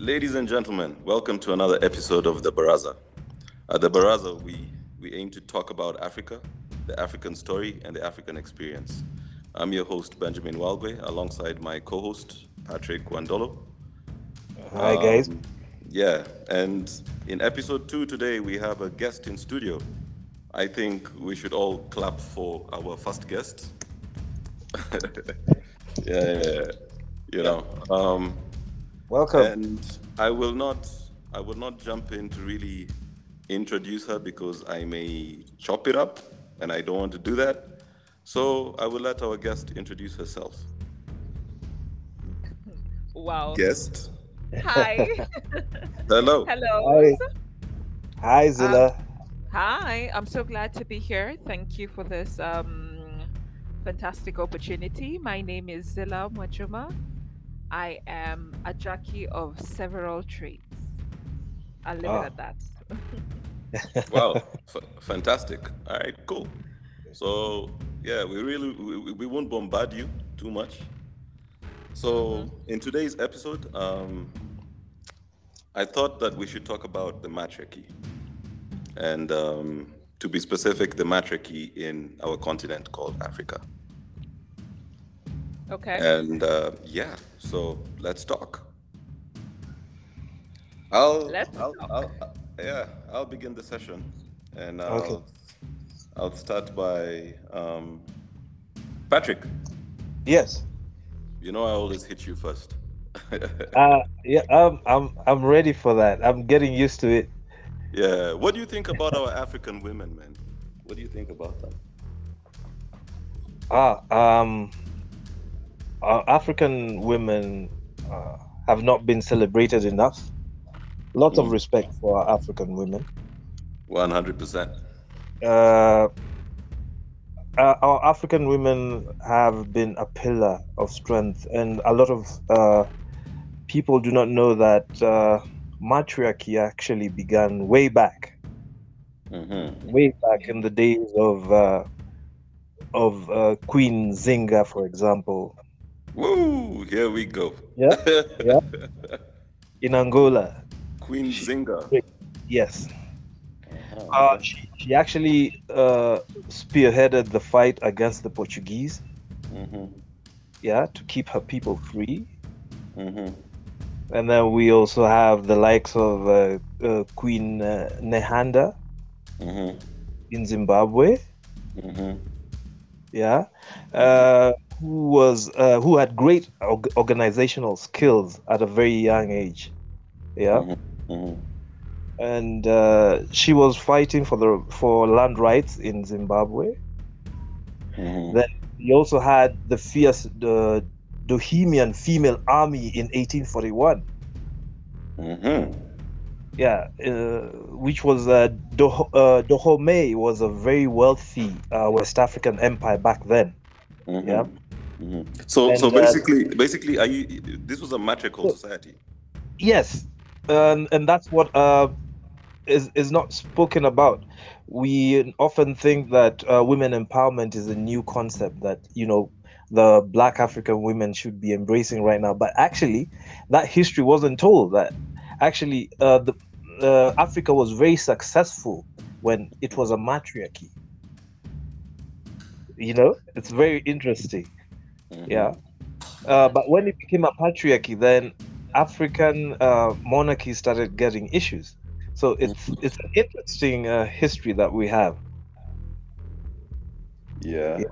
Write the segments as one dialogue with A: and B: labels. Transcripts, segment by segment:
A: Ladies and gentlemen, welcome to another episode of The Baraza. At The Baraza, we, we aim to talk about Africa, the African story, and the African experience. I'm your host, Benjamin Walgwe, alongside my co host, Patrick Wandolo.
B: Hi, guys.
A: Um, yeah, and in episode two today, we have a guest in studio. I think we should all clap for our first guest. yeah, yeah, yeah, you know. Um,
B: Welcome.
A: and I will not, I will not jump in to really introduce her because I may chop it up, and I don't want to do that. So I will let our guest introduce herself.
C: Wow.
A: Guest,
C: Hi.
A: hello.
C: Hello.
B: Hi. Hi, Zilla.
C: Hi. I'm so glad to be here. Thank you for this um, fantastic opportunity. My name is Zilla Mwajuma. I am a jockey of several trades. I'll leave
B: Ah.
C: it at that.
A: Wow, f- fantastic. All right, cool. So yeah, we really we, we- we won't bombard you too much. So in today's episode, um, I thought that we should talk about the matriarchy, and um, to be specific, the matriarchy in our continent called Africa.
C: Okay.
A: And uh, yeah, so let's talk. I'll,
C: Let's
A: I'll,
C: talk.
A: I'll, yeah, I'll begin the session, and I'll,
B: Okay.
A: I'll start by um, Patrick.
B: yes.
A: You know I always hit you first.
B: Uh, yeah. I'm. I'm. I'm ready for that. I'm getting used to it.
A: yeah. What do you think about our African women, man? What do you think about them?
B: Ah. Um. Uh, African women uh, have not been celebrated enough. Lots of
A: Mm.
B: respect for our African women.
A: One hundred percent.
B: Uh, uh, our African women have been a pillar of strength, and a lot of uh, people do not know that uh, matriarchy actually began way back,
A: Mm-hmm.
B: way back in the days of uh, of uh, Queen Zinga, for example,
A: Woo! Here we go.
B: Yeah, yeah. in Angola.
A: Queen Zinga.
B: Yes,
A: Uh-huh.
B: uh, she, she actually uh, spearheaded the fight against the Portuguese.
A: Mhm,
B: Yeah, to keep her people free.
A: mhm.
B: And then we also have the likes of uh, uh, Queen uh, Nehanda
A: Mhm,
B: in Zimbabwe,
A: mhm,
B: yeah, uh, who was uh, who had great org- organizational skills at a very young age, yeah,
A: mhm, mhm.
B: and uh, she was fighting for the for land rights in Zimbabwe.
A: Mhm.
B: Then we also had the fierce the Dahomeyan female army in 1841.
A: Mhm.
B: yeah, uh, which was uh, Doho- uh, Dahomey was a very wealthy uh, West African empire back then.
A: Mhm.
B: Yeah.
A: Mhm. So,
B: And,
A: so
B: uh,
A: basically, basically, are you? This was a matriarchal
B: So-
A: society.
B: Yes, and and that's what uh, is is not spoken about. We often think that uh, women empowerment is a new concept that you know the Black African women should be embracing right now, but actually, that history wasn't told. That actually, uh, the uh, Africa was very successful when it was a matriarchy. You know, it's very interesting.
A: Mhm.
B: Yeah. Uh, but when it became a patriarchy, then African uh, monarchies started getting issues. So it's it's an interesting uh, history that we have
A: Yeah.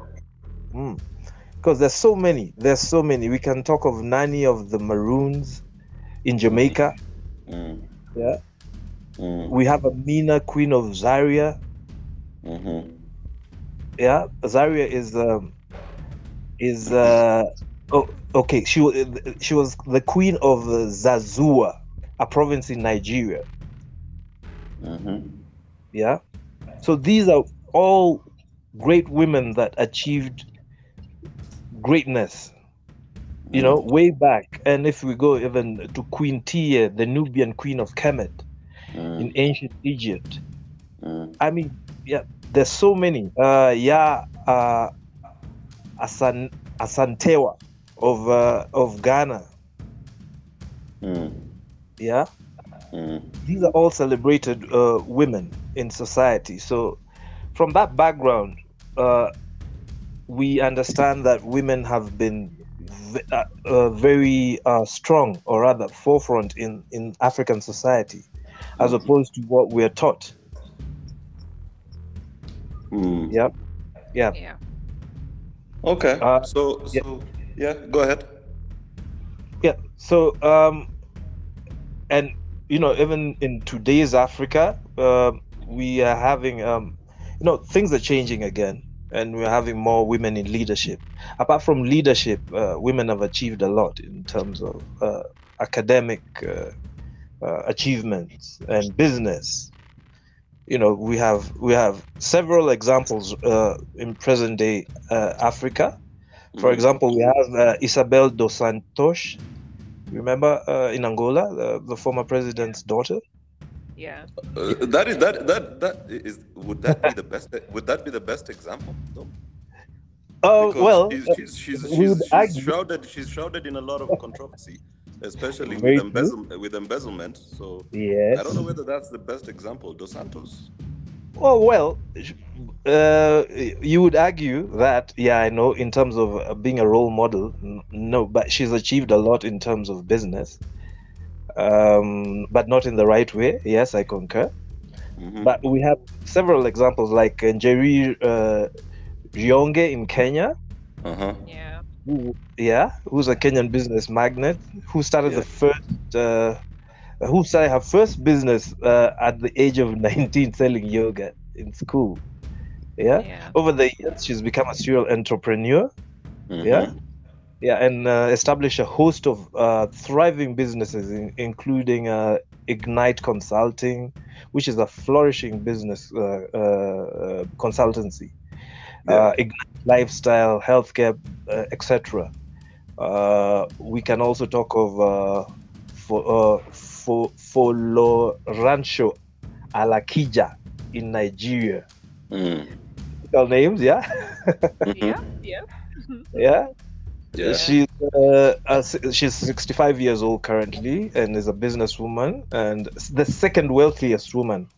B: because there's so many. There's so many. We can talk of Nanny of the Maroons in Jamaica.
A: Mm.
B: Yeah.
A: Mm.
B: We have Amina, Queen of Zaria.
A: Mhm.
B: Yeah, Zaria is um, is uh, oh okay. She was she was the queen of Zazzau, a province in Nigeria.
A: Mhm.
B: yeah so these are all great women that achieved greatness you know way back and if we go even to queen tia the nubian queen of kemet
A: Mm.
B: in ancient egypt
A: Mm.
B: i mean yeah there's so many uh yeah uh Asan, asantewa of uh, of ghana
A: Mm.
B: Yeah,
A: Mm.
B: these are all celebrated uh, women in society. So, from that background, uh, we understand that women have been v- uh, uh, very uh, strong, or rather, forefront in in African society, as opposed to what we are taught.
A: Mm.
B: Yeah, yeah.
C: Yeah.
A: Okay.
B: Uh,
A: so
B: yeah.
A: so yeah, go ahead.
B: Yeah. So, um, and you know, even in today's Africa, um we are having, um, you know, things are changing again, and we're having more women in leadership. Apart from leadership, uh, women have achieved a lot in terms of uh, academic uh, uh, achievements and business. You know, we have we have several examples uh, in present day uh, Africa. For
A: Mm.
B: example, we have uh, Isabel dos Santos. Remember uh, in Angola, the, the former president's daughter.
C: Yeah.
A: Uh, that is that that that is would that be the best would that be the best example? No.
B: Oh
A: Because
B: well,
A: she's
B: uh,
A: she's, she's, she's, she's shrouded she's shrouded in a lot of controversy, especially with, embezzle, with embezzlement. So
B: yes.
A: I don't know whether that's the best example. Dos Santos.
B: Oh well, uh, you would argue that yeah, I know in terms of uh, being a role model, no, but she's achieved a lot in terms of business, um, but not in the right way. Yes, I concur.
A: Mhm.
B: But we have several examples like Njeri uh, Rionge in Kenya.
A: uh-huh.
C: Yeah.
B: Who, yeah, who's a Kenyan business magnate who started
A: Yeah.
B: the first, uh, who started her first business uh, at the age of 19 selling yogurt in school. Yeah.
C: Yeah.
B: Over the years, she's become a serial entrepreneur.
A: Mhm.
B: Yeah. Yeah, and uh, established a host of uh, thriving businesses, in, including uh, Ignite Consulting, which is a flourishing business uh, uh, uh, consultancy
A: Yeah.
B: uh, Ignite lifestyle, healthcare, uh, etc. Uh, we can also talk of uh, for uh, for Folorunsho Alakija in Nigeria.
A: Mm.
B: Typical names, yeah.
C: Yeah. Yeah.
B: yeah.
A: Yeah.
B: She's uh, uh, she's 65 years old currently and is a businesswoman and the second wealthiest woman.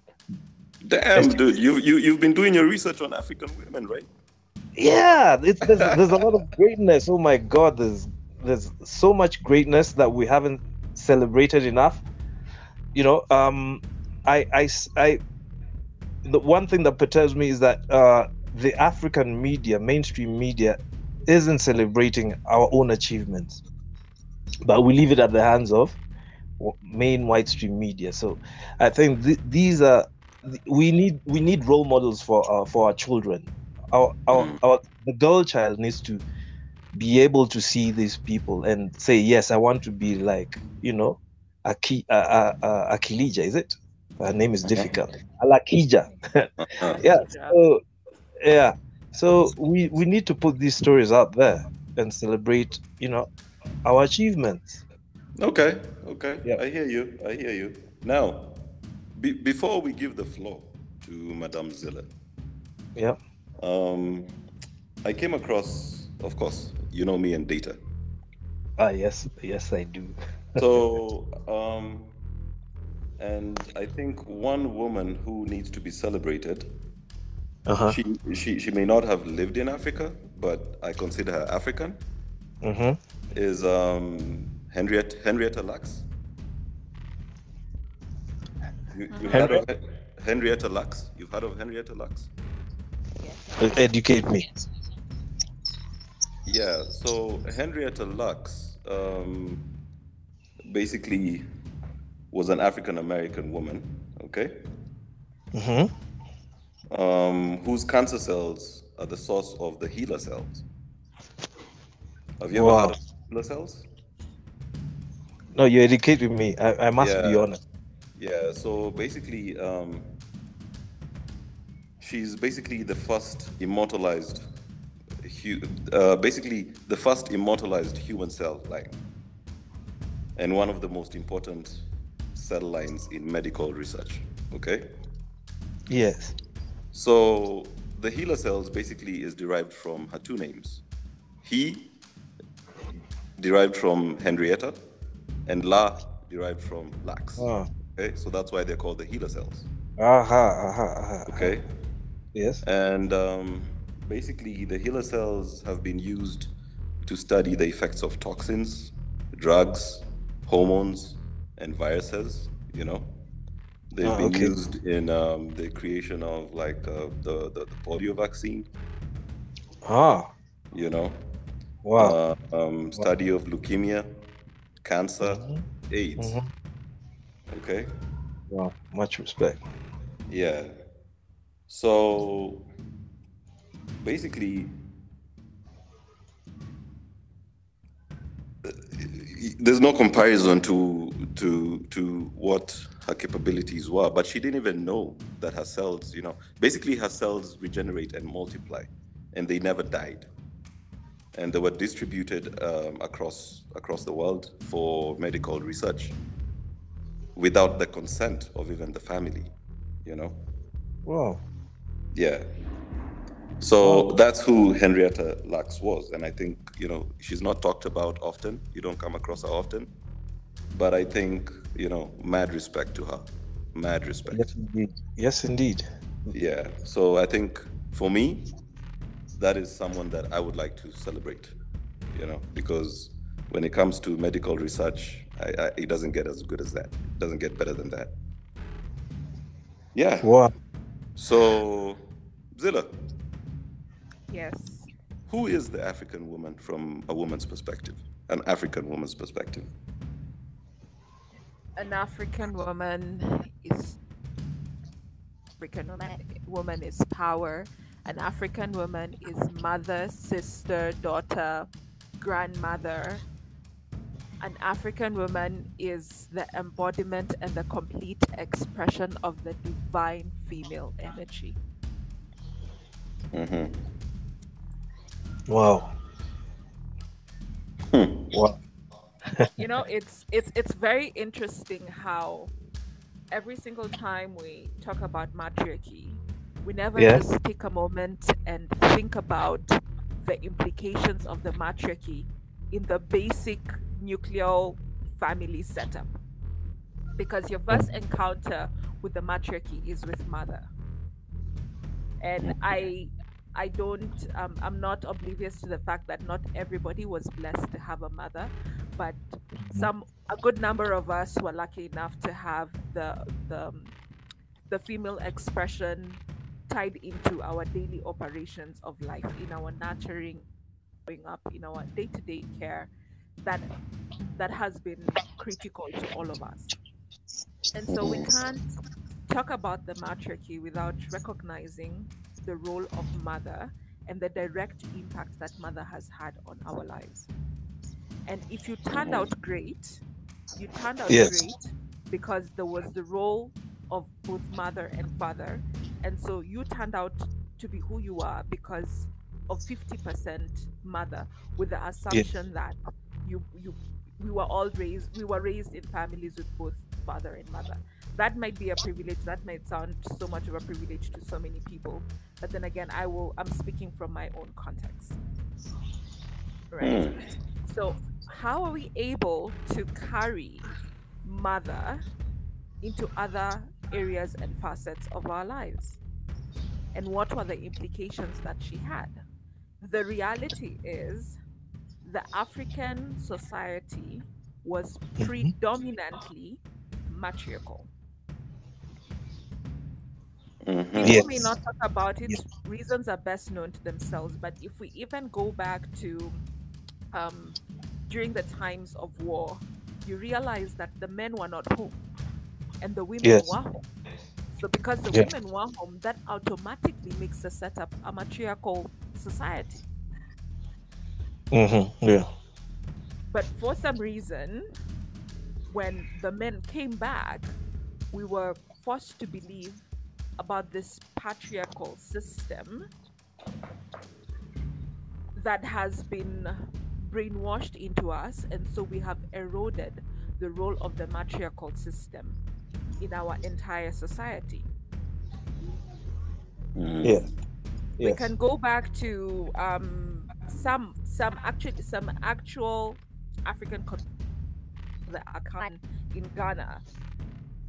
A: Damn, dude, you you you've been doing your research on African women, right?
B: Yeah, there's, there's a lot of greatness. Oh my God, there's there's so much greatness that we haven't celebrated enough. You know, um, I, I, I, the one thing that perturbs me is that uh, the African media, mainstream media, isn't celebrating our own achievements, but we leave it at the hands of main white stream media. So I think th- these are we need we need role models for our for our children our our,
A: Mm.
B: our the girl child needs to be able to see these people and say yes i want to be like you know Aki, uh, uh, uh, akilija is it her name is
A: Uh-huh.
B: difficult alakija yeah so yeah so we we need to put these stories out there and celebrate you know our achievements
A: Okay, okay.
B: Yeah.
A: I hear you. I hear you. Now, be, before we give the floor to Madame Zilla,
B: yeah
A: um, I came across, of course, you know me and data.
B: ah yes yes i do
A: So, um, and I think one woman who needs to be celebrated.
B: uh-huh
A: She, she she may not have lived in Africa, but I consider her African.
B: mm-hmm.
A: Is um, Henriette Henrietta Lacks. You, you've heard of Henrietta Lacks? You've heard of Henrietta Lacks?
B: Educate me
A: Yeah. So Henrietta Lacks um, basically was an African American woman. Okay.
B: mm-hmm.
A: um, whose cancer cells are the source of the HeLa cells. Have you ever
B: Wow.
A: heard of HeLa cells?
B: no you educated me i, I must be honest
A: Yeah, so basically, um, she's basically the first immortalized, uh, basically the first immortalized human cell line, and one of the most important cell lines in medical research. Okay.
B: yes
A: So the HeLa cells basically is derived from her two names. He derived from Henrietta, and La derived from Lacks.
B: Ah.
A: Okay, so that's why they're called the HeLa cells.
B: Aha, aha, aha.
A: Okay,
B: Yes.
A: and um, basically the HeLa cells have been used to study the effects of toxins, drugs, hormones, and viruses. You know, they've
B: Ah,
A: been
B: okay.
A: used in um, the creation of like uh, the, the the polio vaccine.
B: Ah,
A: You know,
B: wow.
A: uh, um, study of leukemia, cancer,
B: Mhm,
A: AIDS.
B: mhm.
A: Okay.
B: Wow, much respect.
A: Yeah. So basically, there's no comparison to to to what her capabilities were, but she didn't even know that her cells, you know, basically her cells regenerate and multiply, and they never died, and they were distributed um, across across the world for medical research without the consent of even the family, you know.
B: Wow.
A: Yeah. So that's who Henrietta Lacks was. And I think, you know, she's not talked about often. You don't come across her often. But I think, you know, mad respect to her. Mad respect.
B: Yes, indeed. Yes, indeed.
A: Yeah. So I think for me, that is someone that I would like to celebrate, you know, because when it comes to medical research, I, I, it doesn't get as good as that. It doesn't get better than that. Yeah.
B: Wow.
A: So, Zilla,
C: Yes.
A: who is the African woman from a woman's perspective? An African woman's perspective.
C: An African woman is African woman, woman is power. An African woman is mother, sister, daughter, grandmother. An African woman is the embodiment and the complete expression of the divine female energy.
A: Mm-hmm.
B: Wow.
A: Hmm.
B: Wow.
C: you know it's it's it's very interesting how every single time we talk about matriarchy we never
B: Yeah.
C: just take a moment and think about the implications of the matriarchy in the basic nuclear family setup because your first encounter with the matriarchy is with mother and i i don't um, i'm not oblivious to the fact that not everybody was blessed to have a mother but some a good number of us were lucky enough to have the the um, the female expression tied into our daily operations of life in our nurturing growing up in our day-to-day care that that has been critical to all of us. And so we can't talk about the matriarchy without recognizing the role of mother and the direct impact that mother has had on our lives. And if you turned out great you turned out
B: Yes.
C: great because there was the role of both mother and father. And so you turned out to be who you are because of 50% mother with the assumption that you you we were all raised we were raised in families with both father and mother that might be a privilege that might sound so much of a privilege to so many people but then again i will i'm speaking from my own context. Right. So how are we able to carry mother into other areas and facets of our lives? And what were the implications that she had? The reality is the african society was
B: Mhm.
C: predominantly matriarchal
A: Mhm.
C: People may not talk about it.
B: Yes.
C: Reasons are best known to themselves. But if we even go back to um, during the times of war, you realize that the men were not home and the women
B: Yes.
C: were home. So because the
B: Yes.
C: women were home, that automatically makes the setup a matriarchal society.
B: Mm-hmm. Yeah.
C: But for some reason, when the men came back, we were forced to believe about this patriarchal system that has been brainwashed into us. And so we have eroded the role of the matriarchal system in our entire society.
A: Mhm.
B: Yeah.
C: we can go back to um, some some actually some actual African com- the Akan in Ghana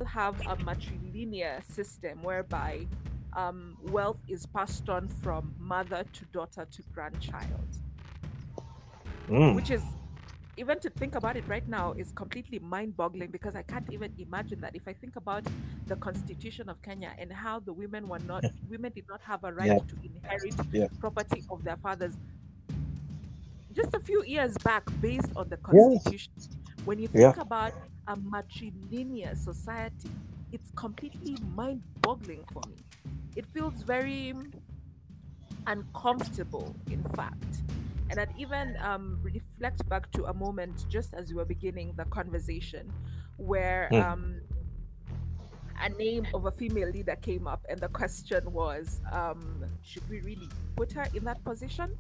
C: have a matrilinear system whereby um, wealth is passed on from mother to daughter to grandchild,
B: Mm.
C: which is even to think about it right now is completely mind-boggling because I can't even imagine that. If I think about the constitution of Kenya and how the women were not, women did not have a right
B: Yeah.
C: to inherit
B: Yeah.
C: property of their fathers. Just a few years back, based on the
B: Yes.
C: When you
B: Yeah.
C: think about a matrilinear society, it's completely mind-boggling for me. It feels very uncomfortable, in fact. And I'd even um, reflect back to a moment just as we were beginning the conversation where
B: Hmm.
C: um, a name of a female leader came up, and the question was um, should we really put her in that position?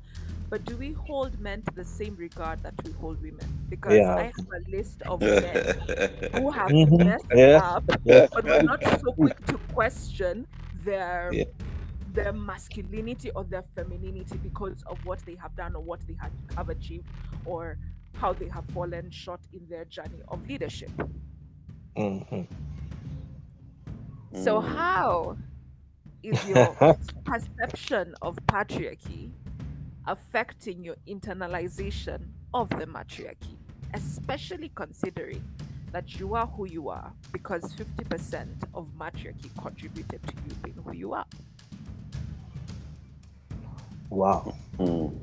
C: But do we hold men to the same regard that we hold women? Because
B: Yeah.
C: I have a list of men who have messed
B: Yeah.
C: up,
B: Yeah.
C: but we're not so quick to question their
B: Yeah.
C: their masculinity or their femininity because of what they have done or what they have, have achieved or how they have fallen short in their journey of leadership.
B: Mhm.
C: So
A: Mm.
C: how is your perception of patriarchy affecting your internalization of the matriarchy, especially considering that you are who you are because 50% of matriarchy contributed to you being who you are.
B: wow.
A: Mm.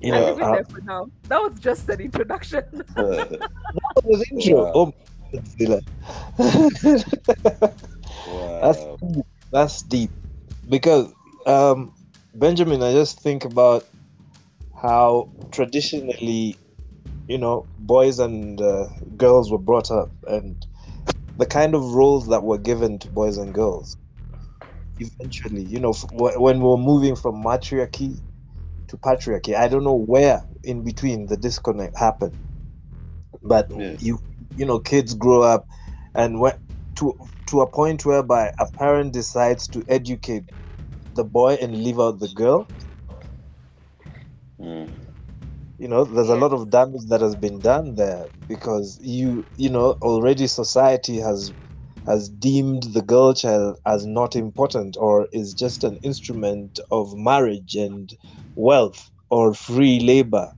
B: You
C: I'll
B: know,
C: leave it
B: uh,
C: there for now. That was just an introduction.
B: that was intro.
A: Wow.
B: Oh, Zilla. That's
A: wow.
B: deep. That's deep. Because um, Benjamin, I just think about how traditionally, you know, boys and uh, girls were brought up, and the kind of roles that were given to boys and girls. Eventually, you know, f- when we were moving from matriarchy to patriarchy, I don't know where in between the disconnect happened, but you, you know, kids grow up, and when to to a point whereby a parent decides to educate the boy and leave out the girl.
A: Mm.
B: you know there's a lot of damage that has been done there because you you know already society has has deemed the girl child as not important or is just an instrument of marriage and wealth or free labor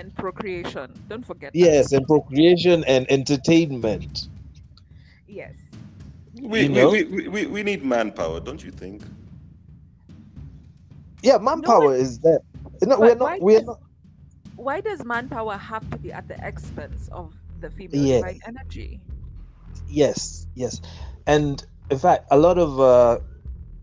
C: and procreation. Don't forget. that.
B: yes and procreation and entertainment
C: Yes.
A: We,
B: You
A: we,
B: know?
A: we, we, we, we need manpower, don't you think?
B: yeah manpower is there no, we're
C: why
B: not we're
C: does-
B: not
C: Why does manpower have to be at the expense of the female
B: Yeah.
C: energy?
B: Yes, yes, and in fact, a lot of uh,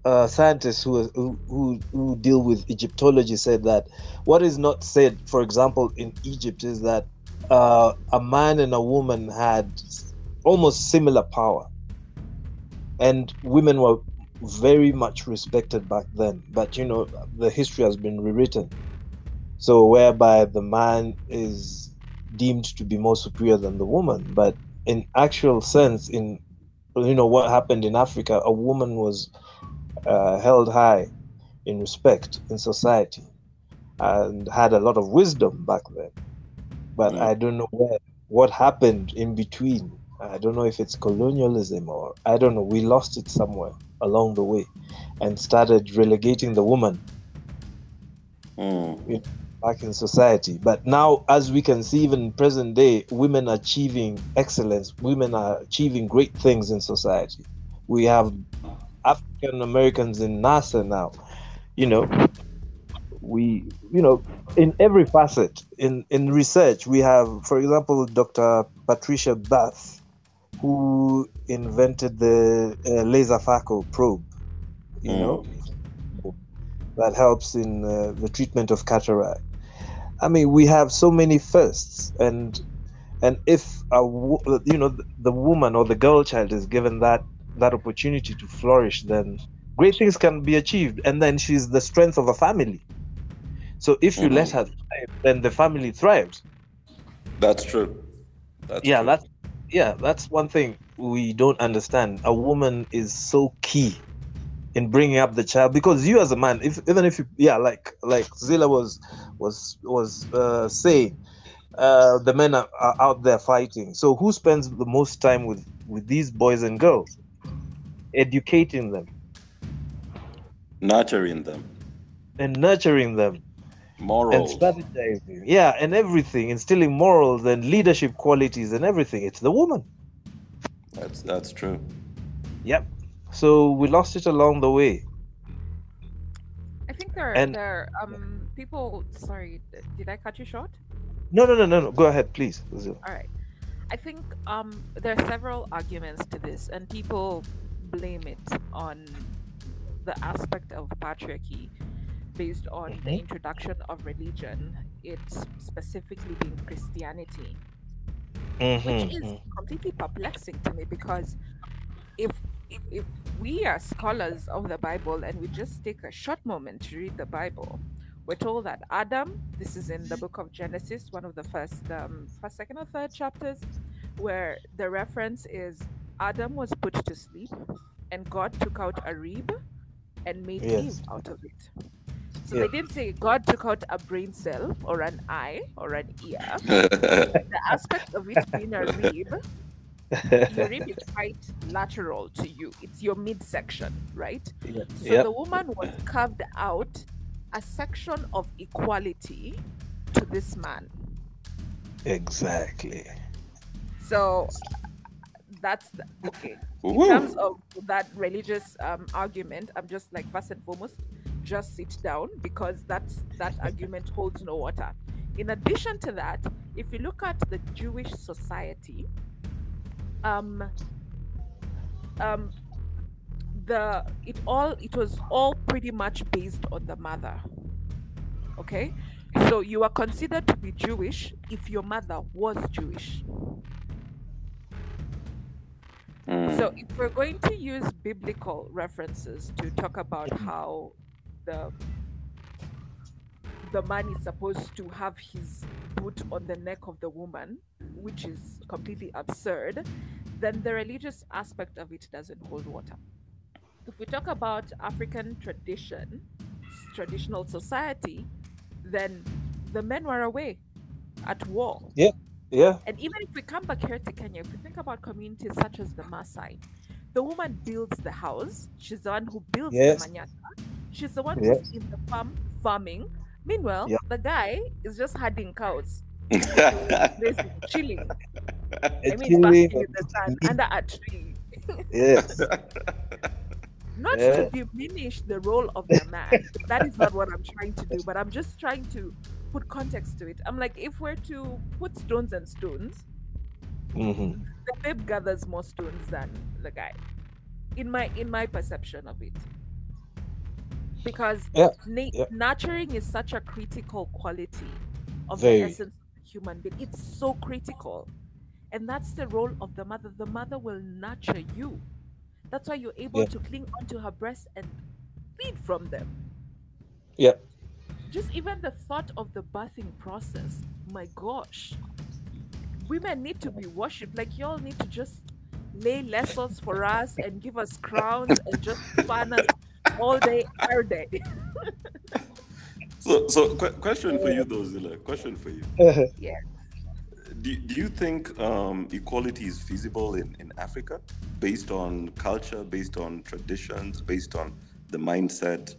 B: uh, scientists who, who who deal with Egyptology said that what is not said, for example, in Egypt, is that uh, a man and a woman had almost similar power, and women were very much respected back then. But you know, the history has been rewritten, so whereby the man is deemed to be more superior than the woman, but in actual sense in you know what happened in africa a woman was uh, held high in respect in society and had a lot of wisdom back then but
A: Mm.
B: i don't know where what happened in between i don't know if it's colonialism or i don't know we lost it somewhere along the way and started relegating the woman
A: Mm.
B: back in society. But now, as we can see, even in present day, women are achieving excellence. Women are achieving great things in society. We have African Americans in NASA now. You know, we, you know, in every facet in in research, we have, for example, Dr. Patricia Bath, who invented the uh, laser phaco probe. You
A: Mm.
B: know, that helps in uh, the treatment of cataract. I mean, we have so many firsts, and and if a you know the woman or the girl child is given that that opportunity to flourish, then great things can be achieved, and then she's the strength of a family. So if you let
A: Mhm.
B: her thrive, then the family thrives.
A: That's true. That's
B: yeah,
A: true.
B: that's yeah, that's one thing we don't understand. A woman is so key in bringing up the child because you as a man, if even if you yeah, like like Zilla was was was uh, saying, uh, the men are, are out there fighting. So who spends the most time with with these boys and girls? Educating them
A: Nurturing them.
B: and nurturing them morals, and
A: Morals.
B: strategizing. Yeah, and everything, instilling morals and leadership qualities and everything. It's the woman.
A: That's that's true.
B: Yep. So we lost it along the way.
C: I think there
B: And-
C: there um people. Sorry, did I cut you short?
B: No, no, no, no, no. Go ahead, please.
C: All right. I think um, there are several arguments to this, and people blame it on the aspect of patriarchy based on the
B: Mhm.
C: introduction of religion, it's specifically being Christianity,
B: Mhm,
C: which is
B: mhm.
C: completely perplexing to me because if if, if we are scholars of the Bible and we just take a short moment to read the Bible, we're told that Adam, this is in the book of Genesis, one of the first, um, first, second, or third chapters, where the reference is Adam was put to sleep, and God took out a rib and made
B: Yes.
C: Eve out of it. So
B: Yeah.
C: they didn't say God took out a brain cell or an eye or an ear. The aspect of it being a rib your rib is quite lateral to you. It's your midsection, right?
B: Yeah.
C: So
B: Yep.
C: the woman was carved out a section of equality to this man.
B: Exactly.
C: So that's the, okay. In terms of that religious um, argument, I'm just like first and foremost, just sit down because that's that argument holds no water. In addition to that, if you look at the Jewish society, um, um, the it all it was all pretty much based on the mother. Okay, so you are considered to be Jewish if your mother was Jewish.
A: Mm.
C: So if we're going to use biblical references to talk about how the the man is supposed to have his boot on the neck of the woman, which is completely absurd, then the religious aspect of it doesn't hold water. If we talk about African tradition, traditional society, then the men were away at war.
B: Yeah.
C: And even if we come back here to Kenya, if we think about communities such as the Maasai, the woman builds the house. She's the one who builds
B: Yes.
C: the manyatta. She's the one
B: Yes.
C: who's in the farm farming. Meanwhile,
B: Yeah.
C: the guy is just herding cows, basically chilling. I mean, basking
B: chilling
C: in the sun under a tree.
B: Yes.
C: Not
B: Yeah.
C: to diminish the role of the man. that is not what I'm trying to do, but I'm just trying to put context to it. I'm like, if we're to put stones and stones,
B: hmm
C: the babe gathers more stones than the guy in my in my perception of it because
B: Yeah,
C: na-
B: yeah.
C: nurturing is such a critical quality of
B: Very.
C: the essence of the human being it's so critical and that's the role of the mother the mother will nurture you that's why you're able
B: Yeah.
C: to cling onto her breast and feed from them
B: Yeah.
C: just even the thought of the birthing process my gosh women need to be worshipped like y'all need to just lay lessons for us and give us crowns and just fun us all day every day
A: so, so que- question for you, though, Zilla. Question for you. Uh-huh. Do, do you think um, equality is feasible in, in Africa based on culture, based on traditions, based on the mindset?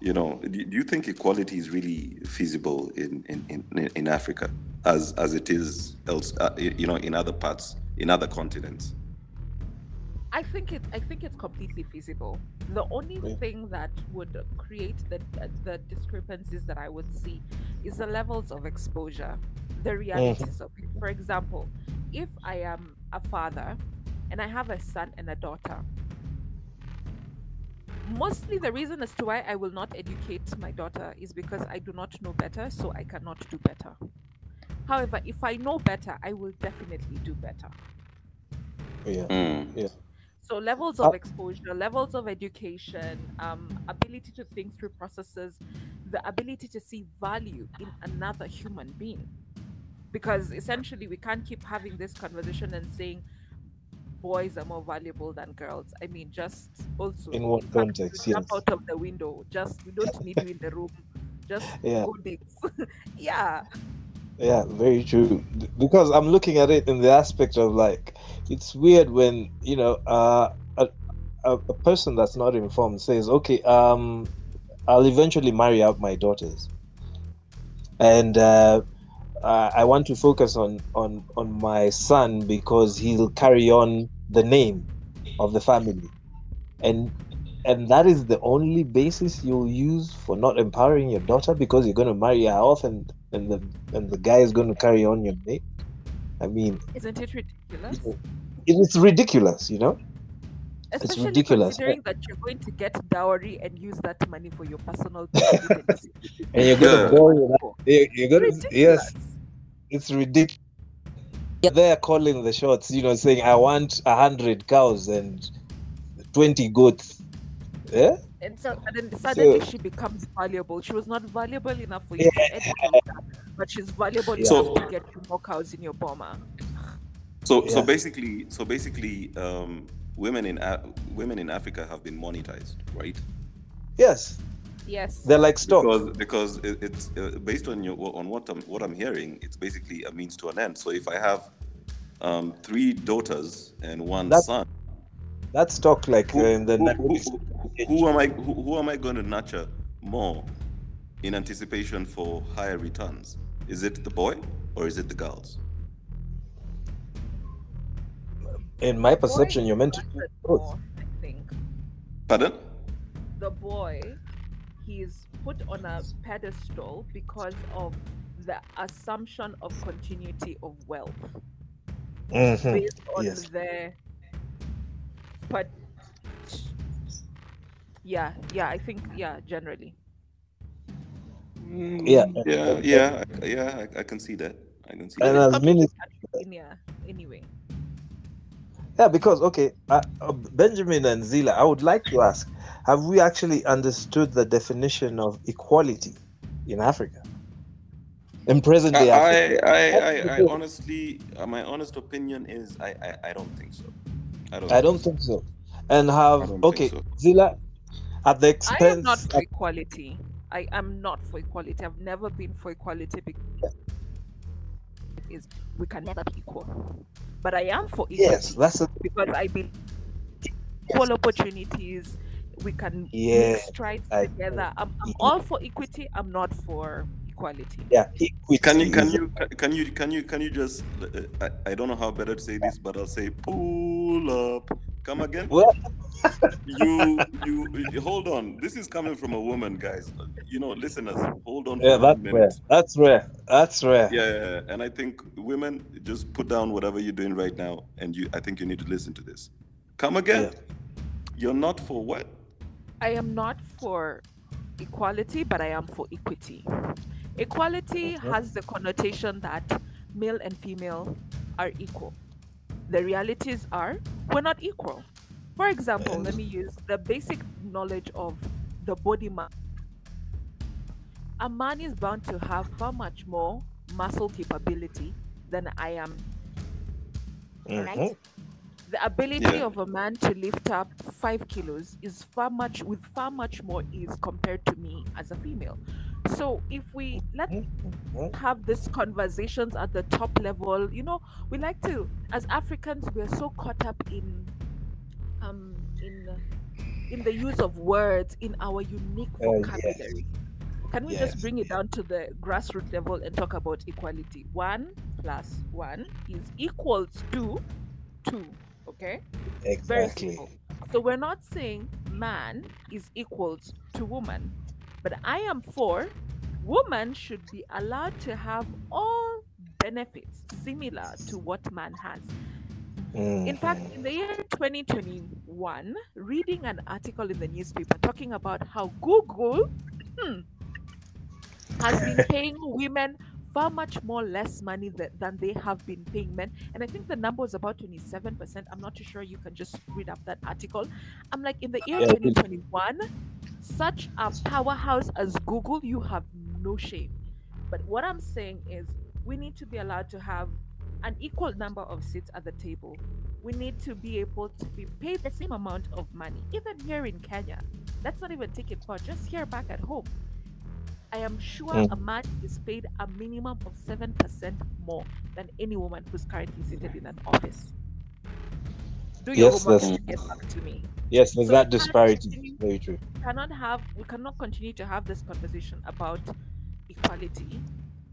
A: You know, do, do you think equality is really feasible in, in, in, in Africa as, as it is else, uh, you know, in other parts, in other continents?
C: I think it. I think it's completely feasible. The only
B: Yeah.
C: thing that would create the the discrepancies that I would see is the levels of exposure, the realities of it. For example, if I am a father and I have a son and a daughter, mostly the reason as to why I will not educate my daughter is because I do not know better, so I cannot do better. However, if I know better, I will definitely do better.
B: Yeah.
A: Mm.
C: So levels of exposure, levels of education, um, ability to think through processes, the ability to see value in another human being. Because essentially, we can't keep having this conversation and saying boys are more valuable than girls. I mean, just also
B: In what
C: fact,
B: context?
C: you jump
B: Yes.
C: out of the window. Just we don't need you in the room. Just
B: Yeah.
C: yeah.
B: Yeah, very true. Because I'm looking at it in the aspect of like, it's weird when you know uh, a, a person that's not informed says, "Okay, um, I'll eventually marry out my daughters, and uh, I want to focus on on on my son because he'll carry on the name of the family, and and that is the only basis you'll use for not empowering your daughter because you're going to marry her off and and the and the guy is going to carry on your name. I mean,
C: Isn't it ridiculous?
B: it is ridiculous, you know.
C: Especially
B: ridiculous.
C: considering that you're going to get dowry and use that money for your personal benefit.
B: And you're going to borrow that. You're, you're going to
C: Ridiculous.
B: yes, it's ridiculous. They're calling the shots, you know, saying I want a hundred cows and twenty goats. Yeah,
C: And so and then suddenly
B: So-
C: she becomes valuable. She was not valuable enough for you to educate her, but she's valuable
A: So-
C: enough to get you more cows in your boma.
A: So so basically so basically um, women in A- women in Africa have been monetized, right?
B: yes,
C: Yes.
B: they're like stock.
A: Because because it, it's uh, based on your on what I'm what I'm hearing, it's basically a means to an end. So if I have um, three daughters and one
B: That's
A: son,
B: That's talk like
A: who,
B: uh, in the
A: who, who, who- who am I who, who am I going to nurture more in anticipation for higher returns? Is it the boy or is it the girls?
B: in my perception, you're meant to
C: is
B: do
C: wanted
B: both.
C: more, I think.
A: Pardon?
C: The boy, he's put on a pedestal because of the assumption of continuity of wealth
B: Mhm.
C: based on
B: Yes.
C: their but yeah yeah i think yeah generally
B: Yeah.
A: Mm, yeah, yeah, I- yeah. I, I can see that. I can see
B: And
A: that.
B: as many
C: yeah anyway
B: Yeah, because okay, uh, uh, Benjamin and Zila, I would like to ask: Have we actually understood the definition of equality in Africa? In present day Africa,
A: I, I, I, I honestly, uh, my honest opinion is, I, I, I don't think so. I don't.
B: I don't think so. And have okay,
A: so.
B: Zila, at the expense.
C: i
B: expense.
C: am not for equality i am not for equality i've never been for equality because is we can never be equal but i am for equality
B: yes, that's a,
C: because i believe equal opportunities we can
B: Yeah,
C: make strides
B: I
C: together I'm, I'm
B: Yeah.
C: all for equity i'm not for equality
B: yeah. Equity.
A: Can you, can you, can you, can you, can you just? Uh, I, I don't know how better to say this, but I'll say pull up. Come again.
B: Well,
A: You, you, you- hold on. This is coming from a woman, guys. You know, listeners, hold on.
B: yeah,
A: for
B: that's
A: a
B: rare. That's rare. That's rare.
A: Yeah, yeah, yeah. and I think women just put down whatever you're doing right now, and you. I think you need to listen to this. Come again. You're not for what?
C: I am not for equality, but I am for equity. Equality has the connotation that male and female are equal. The realities are we're not equal. For example, let me use the basic knowledge of the body mass. A man is bound to have far much more muscle capability than I am right?
B: Mhm.
C: The ability
A: Yeah.
C: of a man to lift up five kilos is far much with far much more ease compared to me as a female. So if we let
B: Mhm.
C: have these conversations at the top level, you know, we like to as Africans we're so caught up in um in in the use of words in our unique
B: Uh, yes.
C: vocabulary. Can we
B: Yes.
C: just bring it down to the grassroots level and talk about equality? One plus one is equals to two. Okay? Very
B: Exactly.
C: simple. So we're not saying man is equals to woman, but I am for woman should be allowed to have all benefits similar to what man has. In fact,
B: Mhm.
C: in the year 2021, reading an article in the newspaper talking about how Google hmm, has been paying women far much more less money tha- than they have been paying men. And I think the number is about 27%. I'm not too sure. You can just read up that article. I'm like, in the year
B: Yeah,
C: 2021, such a powerhouse as Google, you have no shame. But what I'm saying is, we need to be allowed to have an equal number of seats at the table. We need to be able to be paid the same amount of money. Even here in Kenya, let's not even take it far, just here back at home. I am sure
B: Mm.
C: a man is paid a minimum of 7% more than any woman who's currently seated in an office. Do your
B: Yes,
C: homework and get back to me.
B: Yes, there's
C: So
B: that disparity. Very true.
C: we cannot have we cannot continue to have this conversation about equality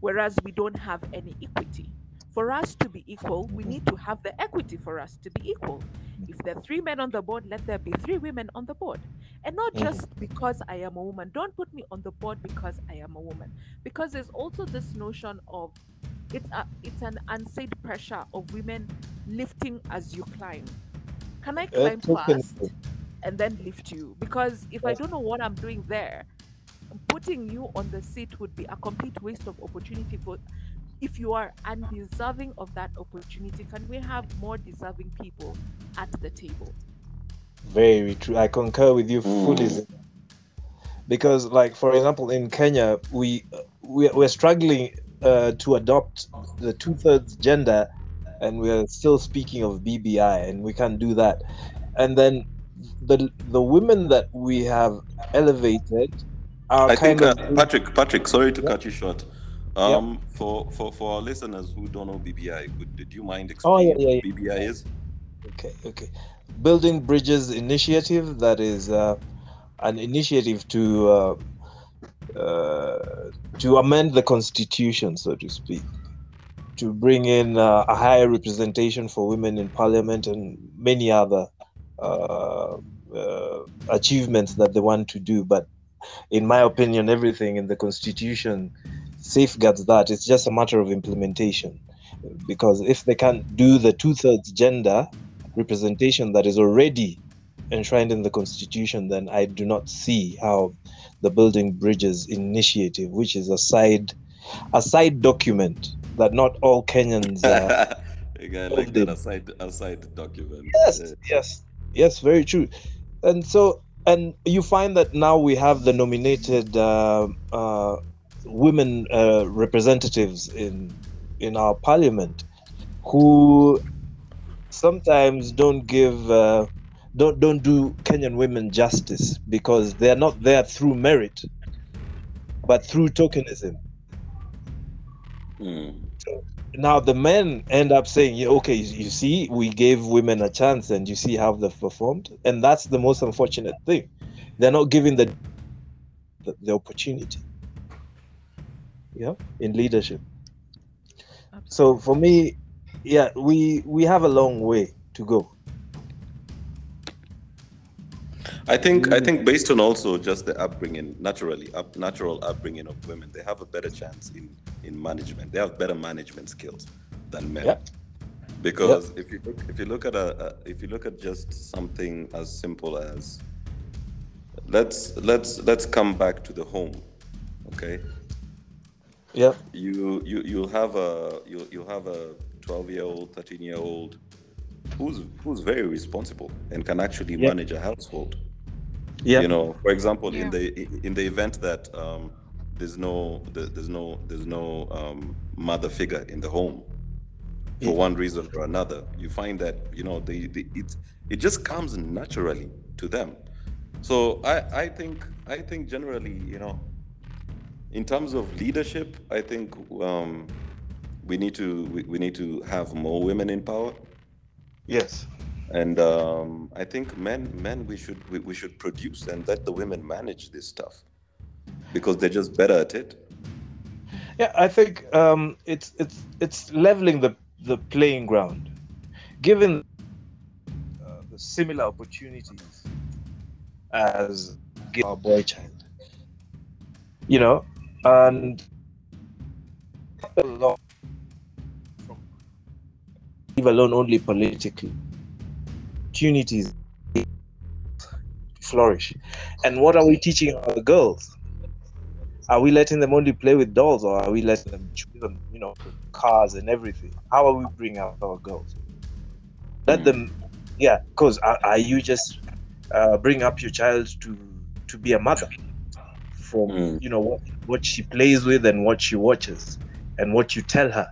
C: whereas we don't have any equity for us to be equal we need to have the equity for us to be equal if there are three men on the board let there be three women on the board and not
B: Mhm.
C: just because i am a woman don't put me on the board because i am a woman because there's also this notion of it's a it's an unsaid pressure of women lifting as you climb can i climb
B: totally.
C: fast and then lift you because if I don't know what I'm doing there, putting you on the seat would be a complete waste of opportunity for if you are undeserving of that opportunity, can we have more deserving people at the table?
B: Very true. I concur with you fully.
A: Mm.
B: Because, like for example, in Kenya, we we we're struggling uh, to adopt the two thirds gender, and we're still speaking of BBI, and we can't do that. And then the the women that we have elevated are
A: I
B: kind
A: think uh, Patrick, Patrick, sorry to
B: Yeah.
A: cut you short. Um, for, for for our listeners who don't know BBI, would, did you mind
B: Oh, yeah,
A: explaining
B: yeah,
A: what BBI is?
B: Okay, okay. Building Bridges Initiative, that is uh, an initiative to uh, uh, to amend the constitution, so to speak, to bring in uh, a higher representation for women in parliament and many other uh, uh, achievements that they want to do. But in my opinion, everything in the constitution safeguards that. It's just a matter of implementation. Because if they can't do the two thirds gender representation that is already enshrined in the constitution, then I do not see how the Building Bridges initiative, which is a side a side document that not all Kenyans uh,
A: Again, like that aside aside document.
B: yes yes yes very true and so and you find that now we have the nominated uh, uh, women uh, representatives in in our parliament who sometimes don't give uh, don't don't do Kenyan women justice because they're not there through merit but through tokenism
A: mm.
B: Now the men end up saying yeah okay you see we gave women a chance and you see how they've performed. And that's the most unfortunate thing. They're not giving the the, the opportunity. Yeah in leadership. So for me yeah we we have a long way to go
A: I think I think mm. based on also just the upbringing, naturally, up, natural upbringing of women, they have a better chance in in management. They have better management skills than men.
B: Yeah.
A: Because if you look if you look at a, a if you look at just something as simple as let's let's let's come back to the home, okay?
B: yeah
A: You you you'll have a you you have a 12 year old, 13 year old who's who's very responsible and can actually
B: Yeah.
A: manage a household
B: yeah
A: you know for example
C: Yeah.
A: in the in the event that um, there's no there's no there's no um, mother figure in the home for
B: Yeah.
A: one reason or another you find that you know they, they it it just comes naturally to them so i i think i think generally you know in terms of leadership i think um, we need to we, we need to have more women in power
B: yes
A: and um, I think men men we should we, we should produce and let the women manage this stuff because they're just better at it.
B: Yeah, I think um, it's it's it's leveling the the playing ground, given uh, the similar opportunities as our boy child. You know, and a lot from leave alone only politically opportunities to flourish. And what are we teaching our girls? Are we letting them only play with dolls, or are we letting them choose them, you know, cars and everything? How are we bringing out our girls? Let
A: Mm.
B: them, yeah. Because are, are you just uh, bring up your child to to be a mother from
A: Mm.
B: you know what what she plays with and what she watches and what you tell her?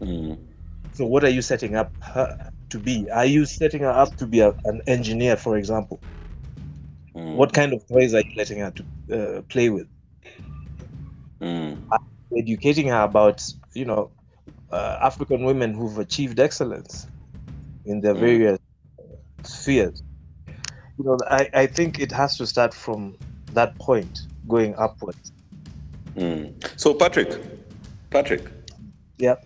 A: Mm.
B: So what are you setting up her to be? Are you setting her up to be a, an engineer, for example?
A: Mm.
B: What kind of toys are you letting her to uh, play with?
A: Mm.
B: educating her about you know uh, African women who've achieved excellence in their
A: Mm.
B: various spheres. You know, I, I think it has to start from that point going upwards.
A: Mm. So, Patrick, Patrick,
B: Yeah.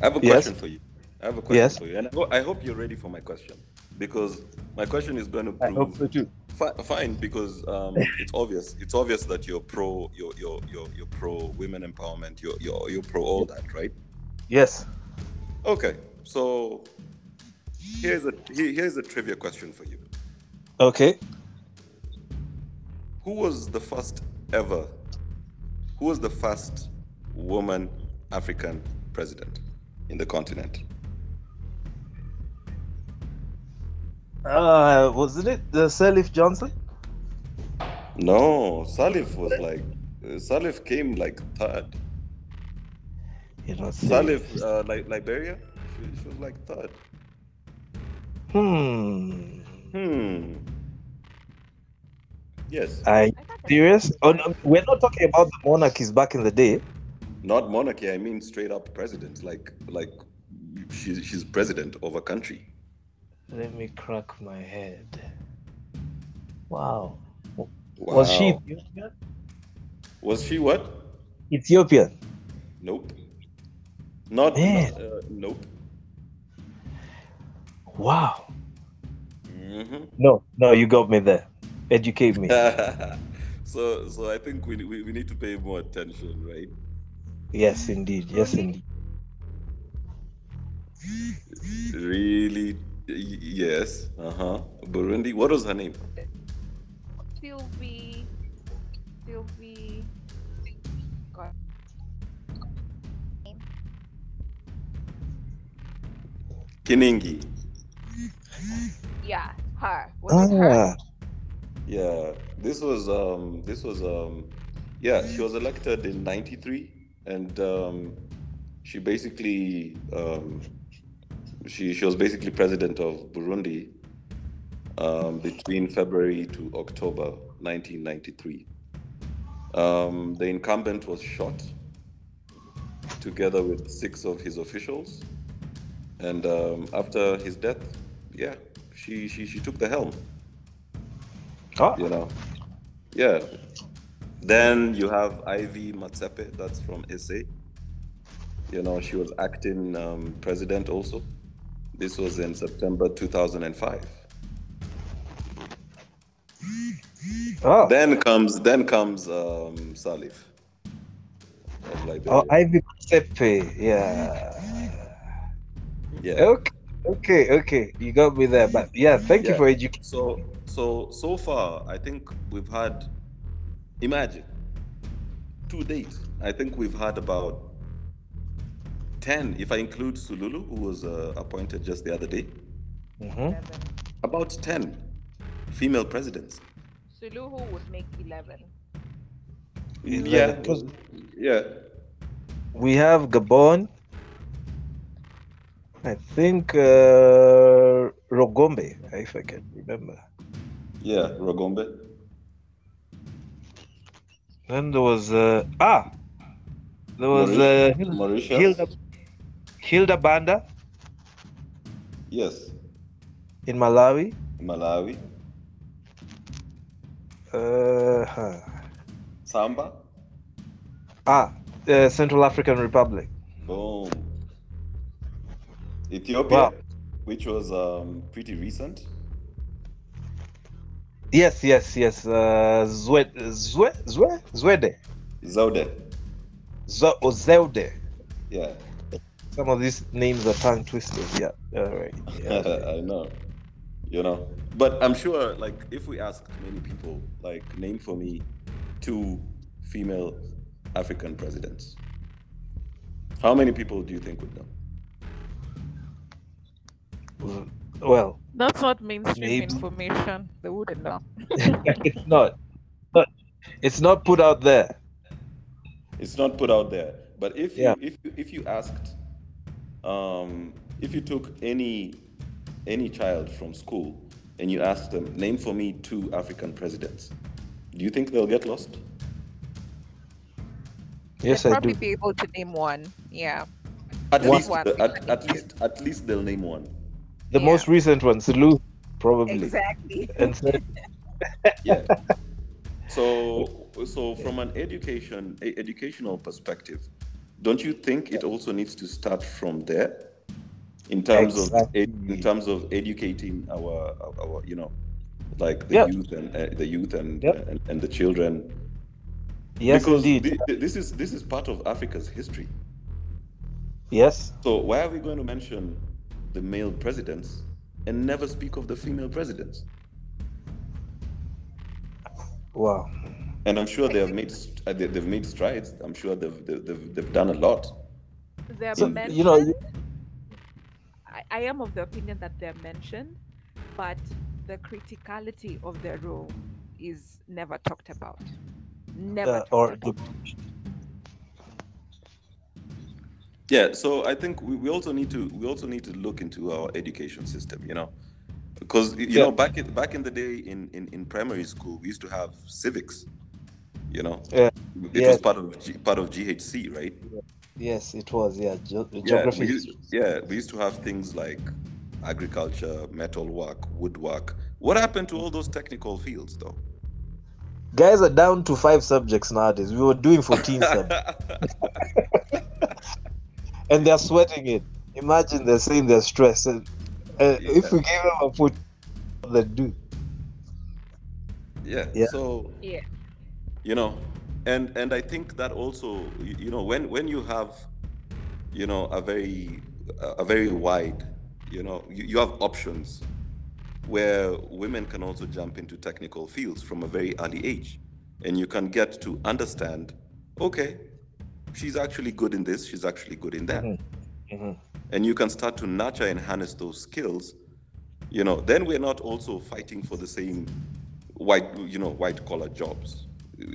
A: I have a
B: Yes.
A: question for you. I have a question
B: Yes.
A: for you, and I, ho- I hope you're ready for my question because my question is going to
B: I
A: prove
B: hope so too.
A: Fi- fine because um, it's obvious. It's obvious that you're pro. You're you're you're, you're pro women empowerment. You're you're you're pro all that, right?
B: Yes.
A: Okay. So here's a here- here's a trivia question for you.
B: Okay.
A: Who was the first ever? Who was the first woman African president in the continent?
B: Uh, wasn't it the Sirleaf Johnson?
A: No, Sirleaf was like uh, Sirleaf came like third.
B: You know,
A: Sirleaf, uh, like Liberia, she, she was like third.
B: Hmm.
A: Hmm. Yes,
B: Are you
C: I
B: serious? Oh, no, we're not talking about the monarchies back in the day.
A: not monarchy. I mean straight up president. Like like she's she's president of a country.
B: Let me crack my head. Wow.
A: Wow.
B: Was she Ethiopian?
A: Was she what?
B: Ethiopian.
A: Nope. Not.
B: Man.
A: not, uh, nope.
B: Wow.
A: hmm
B: No, no, you got me there. Educate me.
A: so so I think we, we we need to pay more attention, right?
B: yes, indeed. Yes, indeed.
A: Really? Y- Yes. Uh huh. Burundi. What was her name?
C: Sylvie. Sylvie. God.
A: Kinigi.
C: Yeah, her. Was it her?
B: Ah,
A: Yeah, this was um this was um yeah, she was elected in 93 and um she basically um she she was basically president of Burundi um between February to October 1993. Um the incumbent was shot together with six of his officials and um after his death, yeah, she she she took the helm
B: ah,
A: you know. Yeah. Then you have Ivy Matsepe, that's from SA. You know, she was acting um, president also. This was in September 2005.
B: oh,
A: Then comes then comes um, Sirleaf. Liberia.
B: oh, Ivy Sepe. Yeah.
A: yeah.
B: Okay, okay, okay. You got me there. But yeah, thank you for educating.
A: So so so far, I think we've had. Imagine. To date, I think we've had about ten, if I include Suluhu, who was uh, appointed just the other day.
B: Mhm.
A: About ten female presidents.
C: Suluhu would make eleven.
B: Yeah, because
A: Yeah.
B: we have Gabon. I think uh, Rogombe, if I can remember.
A: Yeah. Rogombe.
B: Then there was uh, ah, there was uh, Hil-
A: Mauritius.
B: Hilda Hilda Banda
A: Yes.
B: in Malawi.
A: Malawi.
B: Uh, huh.
A: Samba.
B: ah, uh, Central African Republic.
A: Boom. Ethiopia,
B: Wow.
A: which was um, pretty recent.
B: Yes, yes, yes. Uh, Zwe, Zwe, Zwe, Zwede,
A: Zaude.
B: Z- or Zelde.
A: Yeah.
B: Some of these names are tongue twisters. Yeah, all right. Yeah.
A: I know. You know. But I'm sure like if we asked many people, like name for me two female African presidents. How many people do you think would know?
B: well,
C: That's not mainstream
B: Maybe.
C: information. They wouldn't know.
B: it's not. But it's not put out there.
A: It's not put out there. But if
B: Yeah.
A: you if you, if you asked um if you took any any child from school and you asked them name for me two African presidents, do you think they'll get lost?
B: Yes,
C: They'd
B: I
C: probably
B: do.
C: be able to name one. Yeah.
A: At
C: Just
A: least,
C: one.
A: at, at least, at least they'll name one.
B: The
C: Yeah.
B: most recent one, Sulu, probably.
C: Exactly.
B: And so,
A: Yeah. So, so from an education, a educational perspective, don't you think it also needs to start from there, in terms of
B: Exactly.
A: ed- in terms of educating our, our, you know, like the youth and uh, the youth and,
B: Yep.
A: and and the children,
B: yes,
A: because
B: indeed.
A: thi- this is this is part of Africa's history.
B: yes.
A: So why are we going to mention the male presidents and never speak of the female presidents?
B: Wow.
A: And I'm sure they have made uh, they- they've made strides. I'm sure they've they've, they've, they've done a lot.
C: They're
B: So,
C: mentioned.
B: you know,
C: I, I am of the opinion that they're mentioned, but the criticality of their role is never talked about. Never
B: Uh,
C: talked
B: or
C: about.
B: the,
A: Yeah. So I think we, we also need to we also need to look into our education system. You know, because you
B: Yeah.
A: know back in back in the day in, in in primary school we used to have civics. You know,
B: Yeah.
A: it
B: Yeah.
A: was part of G, part of GHC, right?
B: yes, it was. Yeah, ge-
A: Yeah,
B: geography.
A: we used, yeah, we used to have things like agriculture, metal work, woodwork. What happened to all those technical fields, though?
B: Guys are down to five subjects nowadays. We were doing 14 subjects, and they're sweating it. Imagine they're saying they're stressed. And, uh, If we gave them a foot, they do.
A: yeah.
B: Yeah.
A: So
C: Yeah.
A: You know, and and I think that also, you, know, when when you have, you know, a very a very wide, you know, you, you have options where women can also jump into technical fields from a very early age, and you can get to understand, okay, she's actually good in this, she's actually good in that.
B: Mhm. Mhm.
A: and you can start to nurture and harness those skills you know then we're not also fighting for the same white you know white collar jobs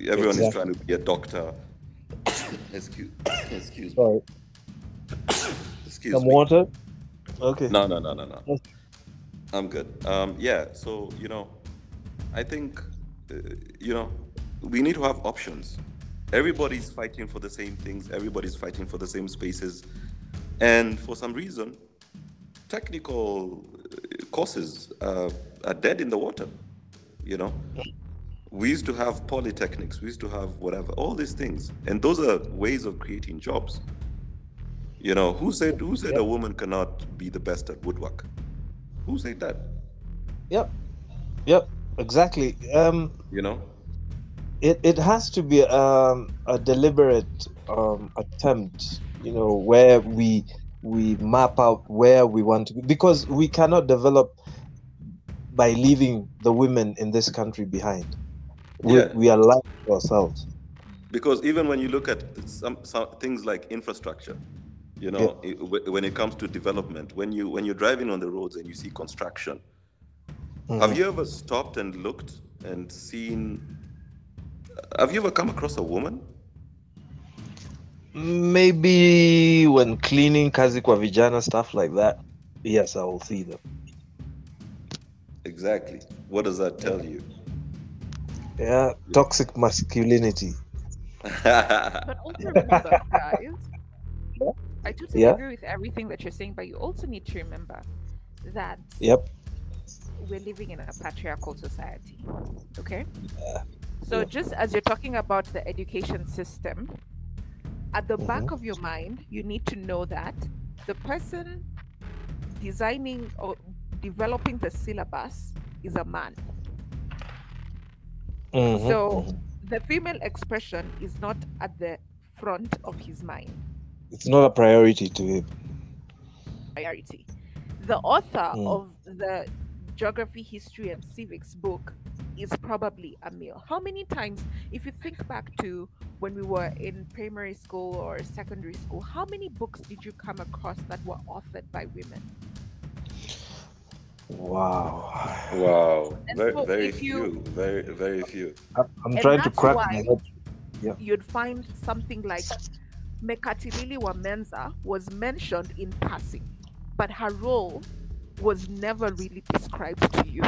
A: everyone is trying to be a doctor. Excuse excuse me.
B: Sorry.
A: excuse
B: Some
A: me.
B: water? Okay.
A: no no no no no. I'm good. Um yeah so you know i think uh, you know we need to have options. Everybody's fighting for the same things. Everybody's fighting for the same spaces. And for some reason technical uh, courses uh, are dead in the water you know we used to have polytechnics we used to have whatever all these things. And those are ways of creating jobs. You know who said who said a woman cannot be the best at woodwork? Who said that?
B: Yep. Yep. Exactly. Um,
A: you know?
B: it, it has to be um, a deliberate um, attempt you know where we we map out where we want to be. Because we cannot develop by leaving the women in this country behind we,
A: Yeah.
B: we are lying to ourselves.
A: Because even when you look at some, some things like infrastructure you know it, when it comes to development when you when you're driving on the roads and you see construction have
B: Mhm.
A: you ever stopped and looked and seen have you ever come across a woman?
B: Maybe when cleaning kazi kwa vijana stuff like that. Yes i will see them.
A: Exactly. What does that tell you
B: yeah toxic masculinity
C: But also remember, guys.
B: Yeah.
C: I totally
B: Yeah.
C: agree with everything that you're saying, but you also need to remember that
B: yep
C: we're living in a patriarchal society. Okay? So,
B: Yeah.
C: just as you're talking about the education system, at the back
B: Mhm.
C: of your mind, you need to know that the person designing or developing the syllabus is a man.
B: Mhm,
C: So,
B: mhm.
C: the female expression is not at the front of his mind.
B: it's not a priority to him
C: priority. The author
B: Mm.
C: of the geography, history, and civics book is probably a male. How many times, if you think back to when we were in primary school or secondary school, how many books did you come across that were authored by women?
B: Wow
A: wow very,
C: so
A: very few
C: you-
A: very very few
B: I'm, I'm
C: And
B: trying to crack
C: why-
B: my head.
C: You'd find something like Mekatilili Wamenza was mentioned in passing, but her role was never really described to you.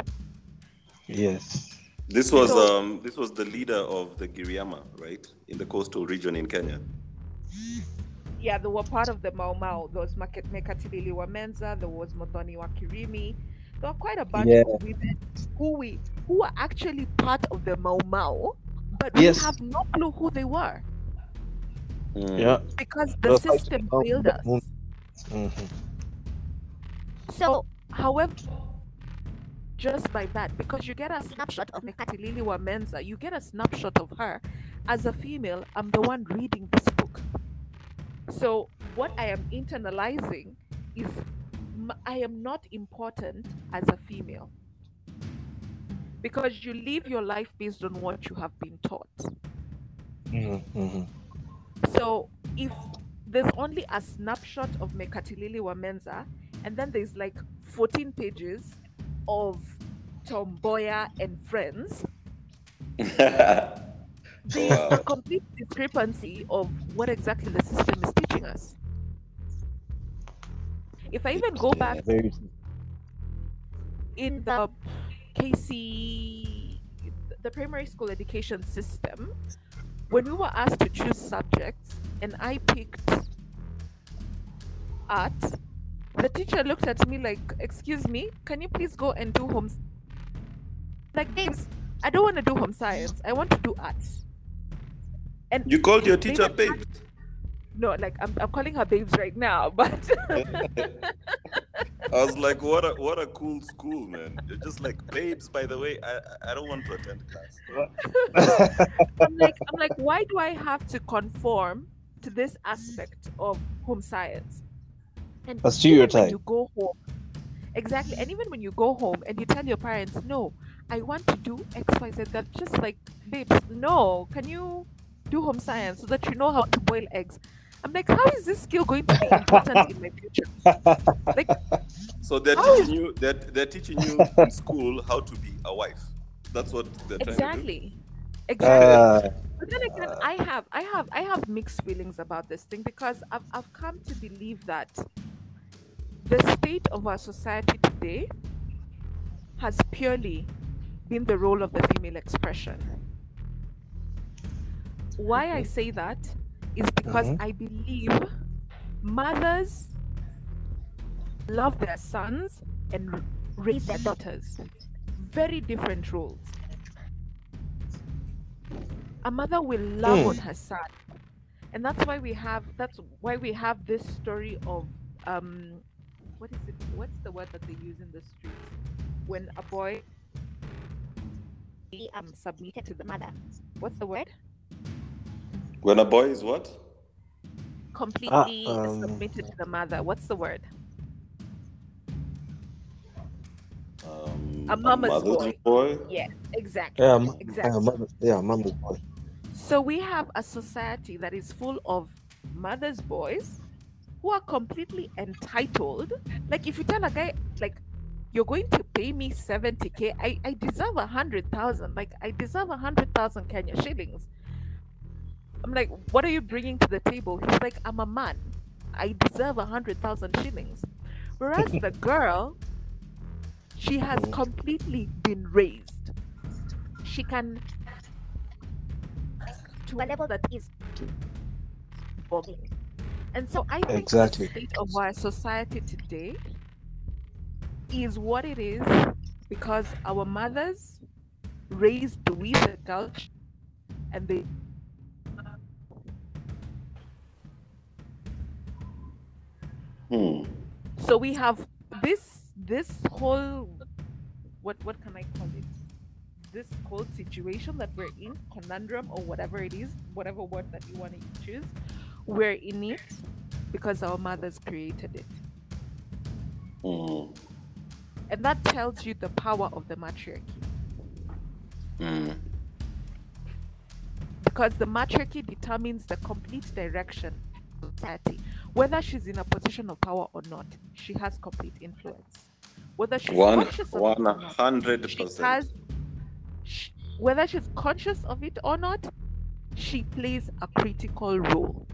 B: Yes.
A: this was
C: So-
A: um this was the leader of the giriama right in the coastal region in kenya
C: yeah, they were part of the Mau Mau. There was Mekatilili Wamenza, there was Muthoni wa Kirima. There were quite a bunch
B: Yeah.
C: of women who we who were actually part of the Mau Mau, but
B: Yes.
C: we have no clue who they were
A: Mm.
B: Yeah.
C: because the
B: Well,
C: system
B: don't
C: failed
B: know.
C: us.
B: Mhm.
C: So, however, just by that, because you get a snapshot of Mekatilili Wamenza, you get a snapshot of her as a female. I'm the one reading this book. So, what I am internalizing is m- I am not important as a female because you live your life based on what you have been taught.
B: Mhm, mhm.
C: So if there's only a snapshot of Mekatilili Wamenza, and then there's like 14 pages of Tom Mboya and friends, there's
A: Wow.
C: a complete discrepancy of what exactly the system is teaching us. If I even go back in the KC, the primary school education system, when we were asked to choose subjects and I picked art, the teacher looked at me like, Excuse me, can you please go and do home? s-" Like, babes, I don't want to do home science, I want to do art. And
A: You called your
C: they
A: teacher
C: had
A: babe.
C: No, like I'm, I'm calling her babes right now, but
A: I was like, what a what a cool school, man. You're just like babes. By the way, I I don't want to attend class.
C: I'm like, I'm like, why do I have to conform to this aspect of home science? And
B: A stereotype.
C: When you go home, exactly, and even when you go home and you tell your parents, "No, I want to do X, Y, Z," they're just like, "Babes, no, can you do home science so that you know how to boil eggs?" I'm like, how is this skill going to be important in my future? Like,
A: So they're
C: How is-
A: teaching you they're, they're teaching you in school how to be a wife. That's what they're trying to
C: exactly, exactly.
B: Uh,
C: But then again, I have, I have, I have mixed feelings about this thing because I've, I've come to believe that the state of our society today has purely been the role of the female expression. Why I say that is because
B: Mhm.
C: I believe mothers love their sons and raise their daughters. Very different roles. A mother will love
B: Hmm.
C: on her son, and that's why we have that's why we have this story of um, what is it? What's the word that they use in the streets when a boy um submitted to the mother? What's the word?
A: When a boy is what?
C: Completely
B: um,
C: submitted to the mother. What's the word?
A: Um,
C: A mama's
A: mother's
C: boy.
A: boy.
C: Yeah, exactly.
B: yeah, m-
C: exactly.
B: yeah, mother, yeah, mama's boy.
C: So we have a society that is full of mothers' boys who are completely entitled. Like if you tell a guy like you're going to pay me 70k, I, I deserve a hundred thousand. Like I deserve a hundred thousand Kenya shillings. I'm like, what are you bringing to the table? He's like, I'm a man. I deserve a hundred thousand shillings. Whereas the girl, she has
B: Mhm.
C: completely been raised. She can to a level that is boggling. And so I think
B: Exactly.
C: the state of our society today is what it is because our mothers raised with the culture and they
A: Hmm.
C: so we have this this whole what what can I call it? This whole situation that we're in, conundrum or whatever it is, whatever word that you want to choose, we're in it because our mothers created it.
A: Hmm.
C: And that tells you the power of the matriarchy.
A: Hmm.
C: Because the matriarchy determines the complete direction of society. Whether she's in a position of power or not, she has complete influence. Whether she's
A: One
C: conscious of it
A: one hundred
C: she
A: percent.
C: has sh- whether she's conscious of it or not she plays a critical role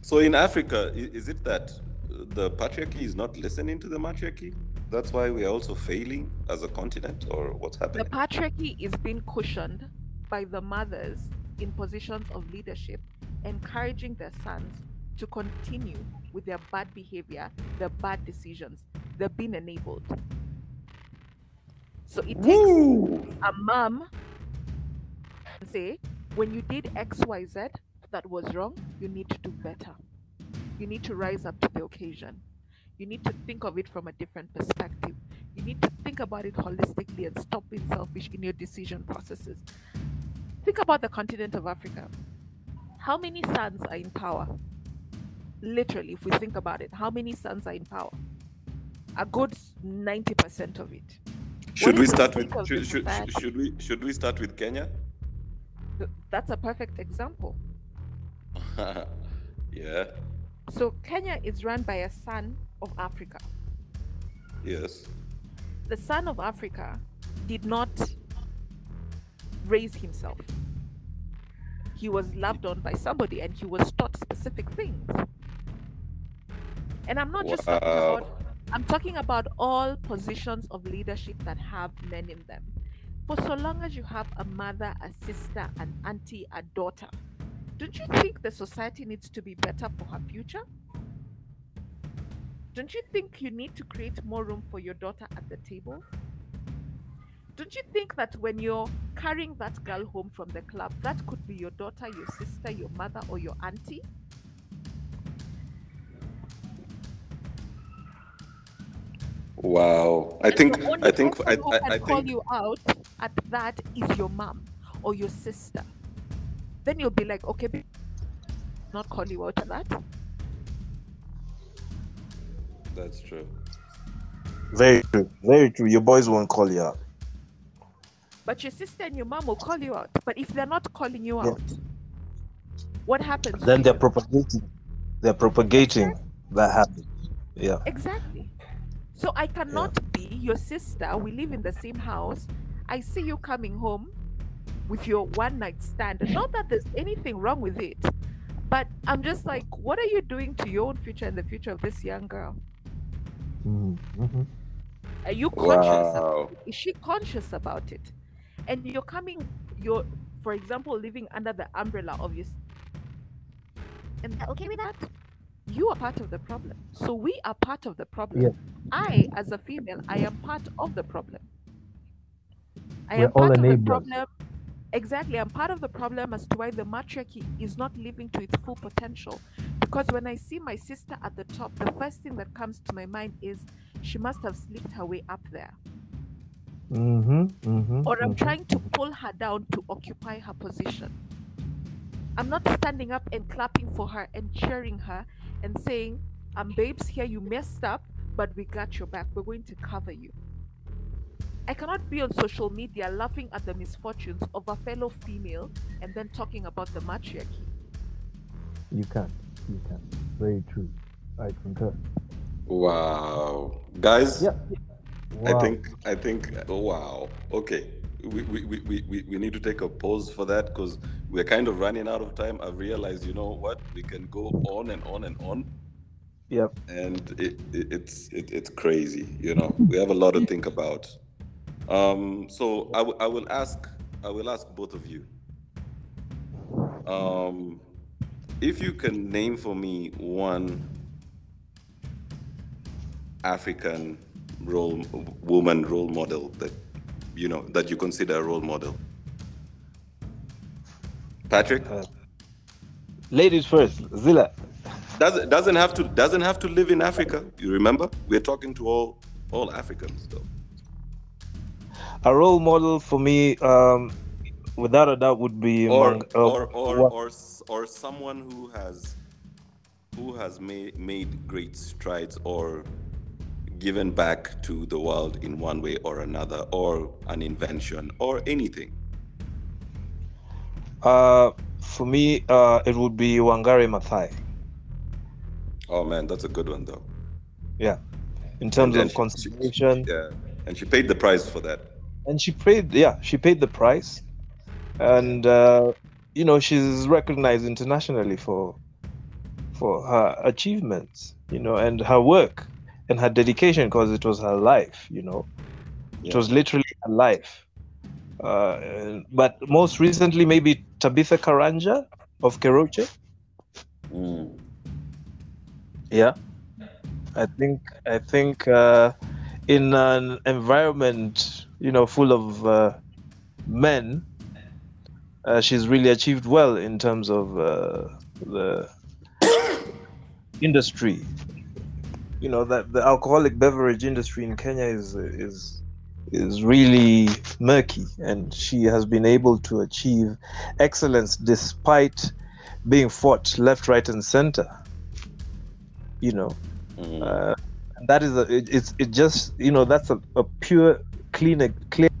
A: So in Africa, is it that the patriarchy is not listening to the matriarchy? That's why we are also failing as a continent, or what's happening?
C: the patriarchy is being cushioned by the mothers in positions of leadership encouraging their sons to continue with their bad behavior, their bad decisions. They're being enabled. So it takes
A: Woo!
C: a mom and say, when you did XYZ that was wrong, you need to do better. You need to rise up to the occasion. You need to think of it from a different perspective. You need to think about it holistically and stop being selfish in your decision processes. Think about the continent of Africa. How many sons are in power? Literally, if we think about it, how many sons are in power? A good 90% of it.
A: Should we start with should, should, should we should we start with Kenya?
C: That's a perfect example.
A: yeah.
C: So, Kenya is run by a son of Africa.
A: Yes.
C: the son of Africa did not raise himself. He was loved on by somebody and he was taught specific things. And I'm not just talking about I'm talking about all positions of leadership that have men in them. For so long as you have a mother, a sister, an auntie, a daughter, don't you think the society needs to be better for her future? Don't you think you need to create more room for your daughter at the table? Don't you think that when you're carrying that girl home from the club, that could be your daughter, your sister, your mother, or your auntie?
A: Wow. I
C: And
A: think I think
C: person
A: I,
C: who
A: I,
C: can
A: I
C: call
A: think
C: you out at that is your mom or your sister. Then you'll be like, okay, babe, not call you out at that.
A: that's true.
B: Very true. Very true. Your boys won't call you out.
C: But your sister and your mom will call you out. But if they're not calling you
B: Yeah.
C: out, what happens?
B: Then they're propagating. They're propagating that habit. Yeah.
C: Exactly. So I cannot be your sister. We live in the same house. I see you coming home with your one night stand. Not that there's anything wrong with it, but I'm just like, what are you doing to your own future and the future of this young girl?
B: Mm-hmm.
C: Are you conscious? about
A: Wow.
C: it? Is she conscious about it? And you're coming, you're, for example, living under the umbrella of your. And they're okay with that? You are part of the problem. So we are part of the problem.
B: Yeah.
C: I, as a female, I am part of the problem. I
B: We're
C: am part
B: all
C: of the problem. Exactly, I'm part of the problem as to why the matriarchy is not living to its full potential. Because when I see my sister at the top, the first thing that comes to my mind is she must have slipped her way up there.
B: Mm-hmm. Mm-hmm.
C: Or I'm trying to pull her down to occupy her position. I'm not standing up and clapping for her and cheering her and saying, I'm babes, here you messed up, but we got your back. We're going to cover you. I cannot be on social media laughing at the misfortunes of a fellow female and then talking about the matriarchy.
B: You can't. You can't. Very true. I concur.
A: Wow. Guys,
B: Yeah.
A: I think I think oh, wow. Okay. We, we, we, we, we- need to take a pause for that because we're kind of running out of time. I've realized, you know what, we can go on and on and on.
B: Yep.
A: and it, it it's it, it's crazy you know we have a lot to think about um so I will- I will ask i will ask both of you um if you can name for me one african role woman role model that you know that you consider a role model patrick
B: Uh, Ladies first. Zilla.
A: doesn't doesn't have to doesn't have to live in Africa. You remember? We're talking to all all Africans though.
B: A role model for me, um, without a doubt, would be
A: Or
B: Mang- uh,
A: or or or or someone who has who has made made great strides or given back to the world in one way or another or an invention or anything.
B: uh, for me, uh, it would be Wangari Maathai.
A: Oh man, that's a good one though.
B: Yeah, in terms of consideration,
A: Yeah. And she paid the price for that.
B: and she paid. Yeah, she paid the price, and uh, you know she's recognized internationally for for her achievements. You know, and her work and her dedication because it was her life. You know, it was literally her life. Uh, but most recently, maybe Tabitha Karanja of Keroche.
A: Mm.
B: Yeah, I think I think uh, in an environment you know full of uh, men, uh, she's really achieved well in terms of uh, the industry. You know that the alcoholic beverage industry in Kenya is is is really murky, and she has been able to achieve excellence despite being fought left, right, and center. You know,
A: Mm.
B: uh, that is a, it, it's it just you know that's a, a pure clean clear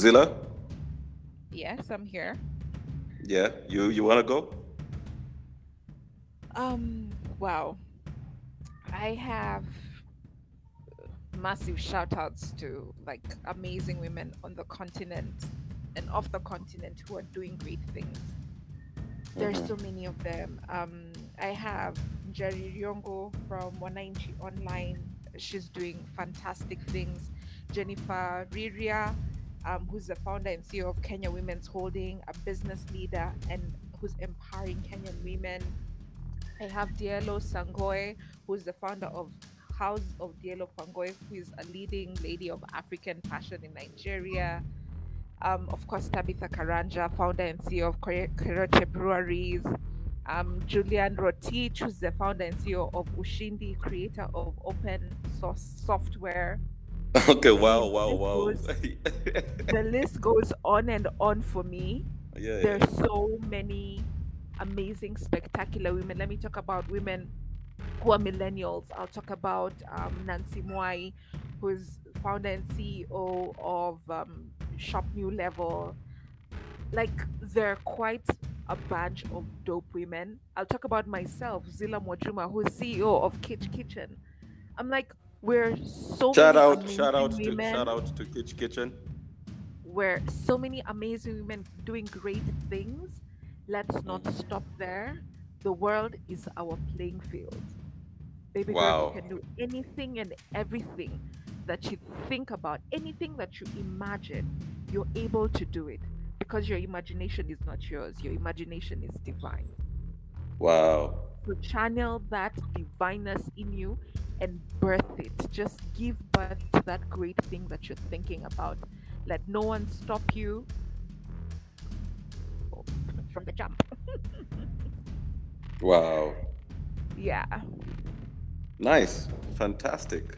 A: Zilla,
C: Yes, I'm here.
A: yeah, you you wanna go?
C: Um, wow. I have massive shout outs to like amazing women on the continent and off the continent who are doing great things. There's
A: Mhm.
C: so many of them. Um, I have Jerry Ryongo from Wananchi Online. She's doing fantastic things. Jennifer Riria, um, who's the founder and CEO of Kenya Women's Holding, a business leader and who's empowering Kenyan women. I have Deola Sagoe, who's the founder of House of Deola Sagoe, who is a leading lady of African fashion in Nigeria. Um, of course, Tabitha Karanja, founder and CEO of Keroche Breweries. Um, Juliana Rotich, who's the founder and CEO of Ushahidi, creator of open source software.
A: Okay, wow, wow, wow.
C: was- The list goes on and on for me.
A: Yeah, yeah.
C: there's so many amazing spectacular women. Let me talk about women who are millennials. I'll talk about um, nancy mwai who's founder and ceo of um, shop new level. Like they're quite a bunch of dope women. I'll talk about myself zila mwajuma who's ceo of kitch kitchen. I'm like we're so
A: Shout
C: many
A: out, shout out to shout out to Kitch Kitchen.
C: where so many amazing women doing great things. Let's not mm. stop there. The world is our playing field. Baby girl,
A: Wow.
C: you can do anything and everything that you think about, anything that you imagine, you're able to do it because your imagination is not yours. Your imagination is divine.
A: Wow.
C: So channel that divineness in you and birth it. Just give birth to that great thing that you're thinking about. Let no one stop you from the jump.
A: Wow.
C: Yeah.
A: Nice. Fantastic.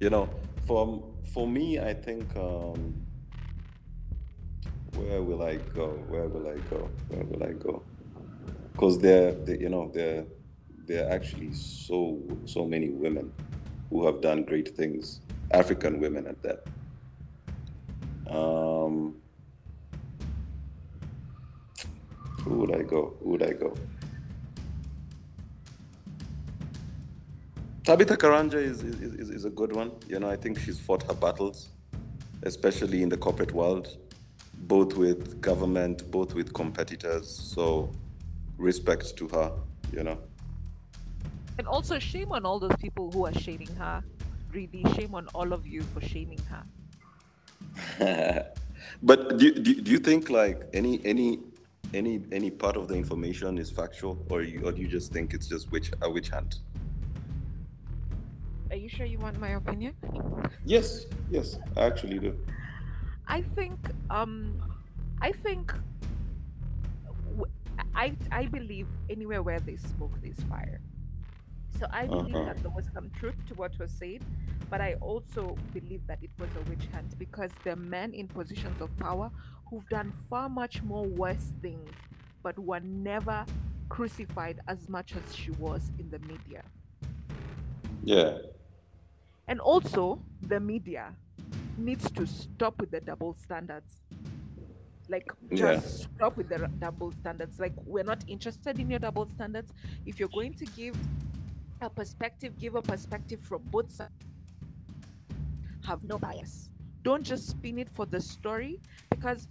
A: You know, for for me, I think um where will I go? Where will I go? Where will I go? Because there, there, you know, there, there are actually so so many women who have done great things. African women at that. Um, who would I go? Who would I go? Tabitha Karanja is, is, is, is a good one. You know, I think she's fought her battles, especially in the corporate world, both with government, both with competitors. So, respect to her, you know.
C: And also shame on all those people who are shaming her. Really, shame on all of you for shaming her.
A: but do, do, do you think like any any any any part of the information is factual, or you, or do you just think it's just which a witch hunt?
C: Are you sure you want my opinion?
A: Yes, yes, I actually do.
C: I think um I think I, I believe anywhere where they smoke there's fire. So I believe
A: Uh-huh.
C: that there was some truth to what was said, but I also believe that it was a witch hunt because there are men in positions of power who've done far much more worse things, but were never crucified as much as she was in the media.
A: Yeah,
C: And also, the media needs to stop with the double standards. Like,
A: Yeah.
C: just stop with the double standards. Like, we're not interested in your double standards. If you're going to give a perspective, give a perspective from both sides. Have no bias. Don't just spin it for the story because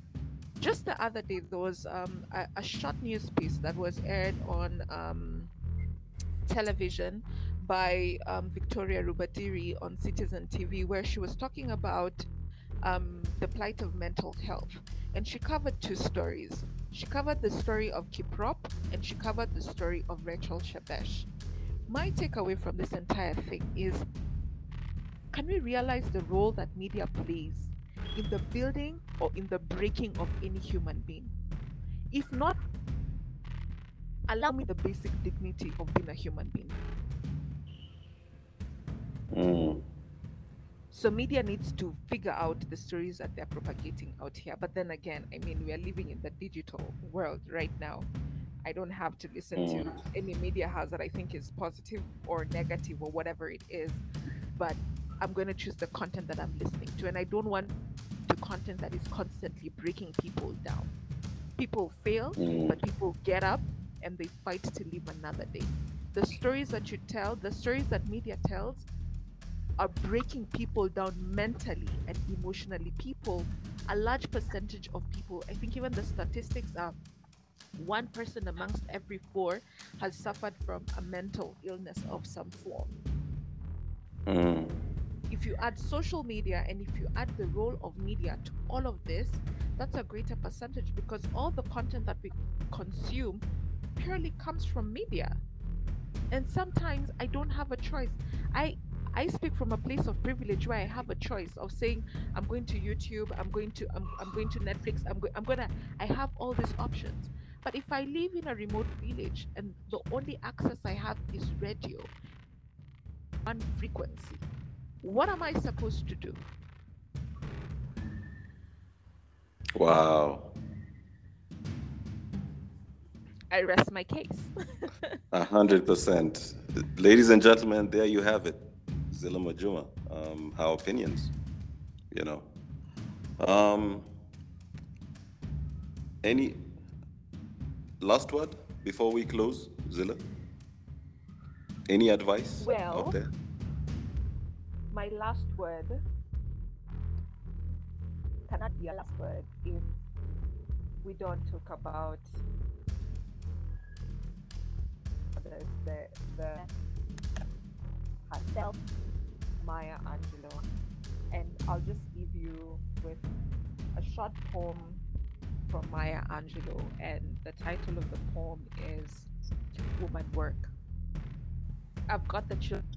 C: just the other day there was um, a, a short news piece that was aired on um, television by um, Victoria Rubadiri on Citizen TV, where she was talking about um, the plight of mental health. And she covered two stories. She covered the story of Kiprop and she covered the story of Rachel Shebesh. My takeaway from this entire thing is can we realize the role that media plays in the building or in the breaking of any human being? If not, allow me the basic dignity of being a human being.
A: Mm.
C: So media needs to figure out the stories that they're propagating out here. But then again, I mean, we are living in the digital world right now. I don't have to listen to
A: Mm.
C: any media house that I think is positive or negative or whatever it is. But I'm going to choose the content that I'm listening to. And I don't want the content that is constantly breaking people down. People fail,
A: Mm.
C: but people get up and they fight to live another day. The stories that you tell, the stories that media tells, are breaking people down mentally and emotionally. People, a large percentage of people, I think even the statistics are one person amongst every four has suffered from a mental illness of some form.
A: Mm.
C: If you add social media and if you add the role of media to all of this, that's a greater percentage because all the content that we consume purely comes from media. And sometimes I don't have a choice. I I speak from a place of privilege where I have a choice of saying I'm going to YouTube, I'm going to I'm, I'm going to Netflix, I'm going I'm gonna I have all these options. But if I live in a remote village and the only access I have is radio, one frequency, what am I supposed to do?
A: Wow.
C: I rest my case.
A: A hundred percent. Ladies and gentlemen, there you have it. Zilla Majuma. Um, her opinions. You know. Um any last word before we close, Zilla? Any advice
C: Well,
A: out there?
C: my last word cannot be a last word if we don't talk about the the, the herself, Maya Angelou, and I'll just leave you with a short poem from Maya Angelou, and the title of the poem is "Woman Work." I've got the children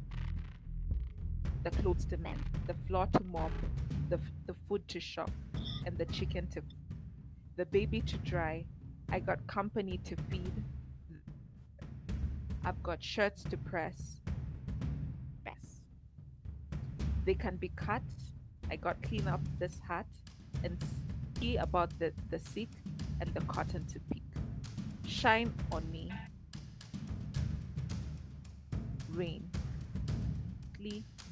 C: the clothes to mend, the floor to mop, the, the food to shop, and the chicken to the baby to dry. I got company to feed. I've got shirts to press. Press. They can be cut. I got clean up this hat and about the, the seat and the cotton to pick. Shine on me. Rain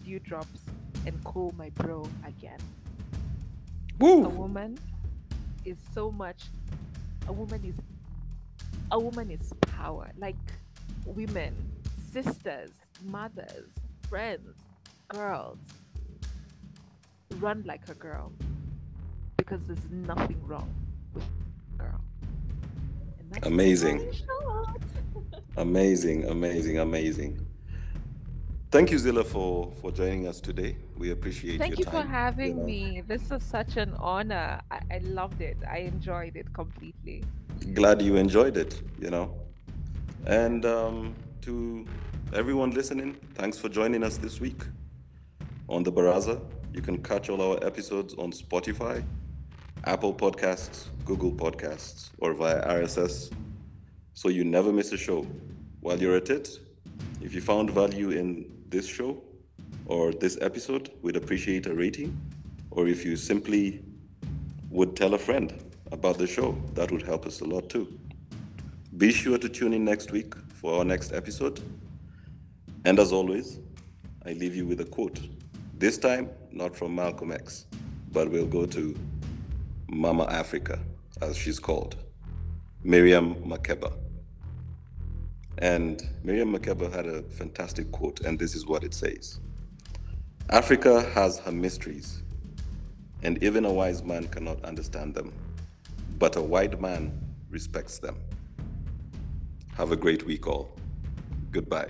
C: dewdrops and cool my bro again. A woman is so much. A woman is. A woman is power. Like women, sisters, mothers, friends, girls. Run like a girl, because there's nothing wrong with girl.
A: Amazing. Amazing, amazing, amazing. Thank you, Zilla, for for joining us today. We appreciate you.
C: Thank
A: your
C: you for having
A: know.
C: me. This is such an honor. I, I loved it. I enjoyed it completely.
A: Glad you enjoyed it, you know. And um, to everyone listening, thanks for joining us this week on the Baraza. You can catch all our episodes on Spotify, Apple Podcasts, Google Podcasts, or via RSS, so you never miss a show. While you're at it, if you found value in this show or this episode, we'd appreciate a rating. Or if you simply would tell a friend about the show, that would help us a lot too. Be sure to tune in next week for our next episode. And as always, I leave you with a quote. This time, not from Malcolm X, but we'll go to Mama Africa, as she's called, Miriam Makeba. And Miriam Makeba had a fantastic quote, and this is what it says Africa has her mysteries, and even a wise man cannot understand them, but a white man respects them. Have a great week, all. Goodbye.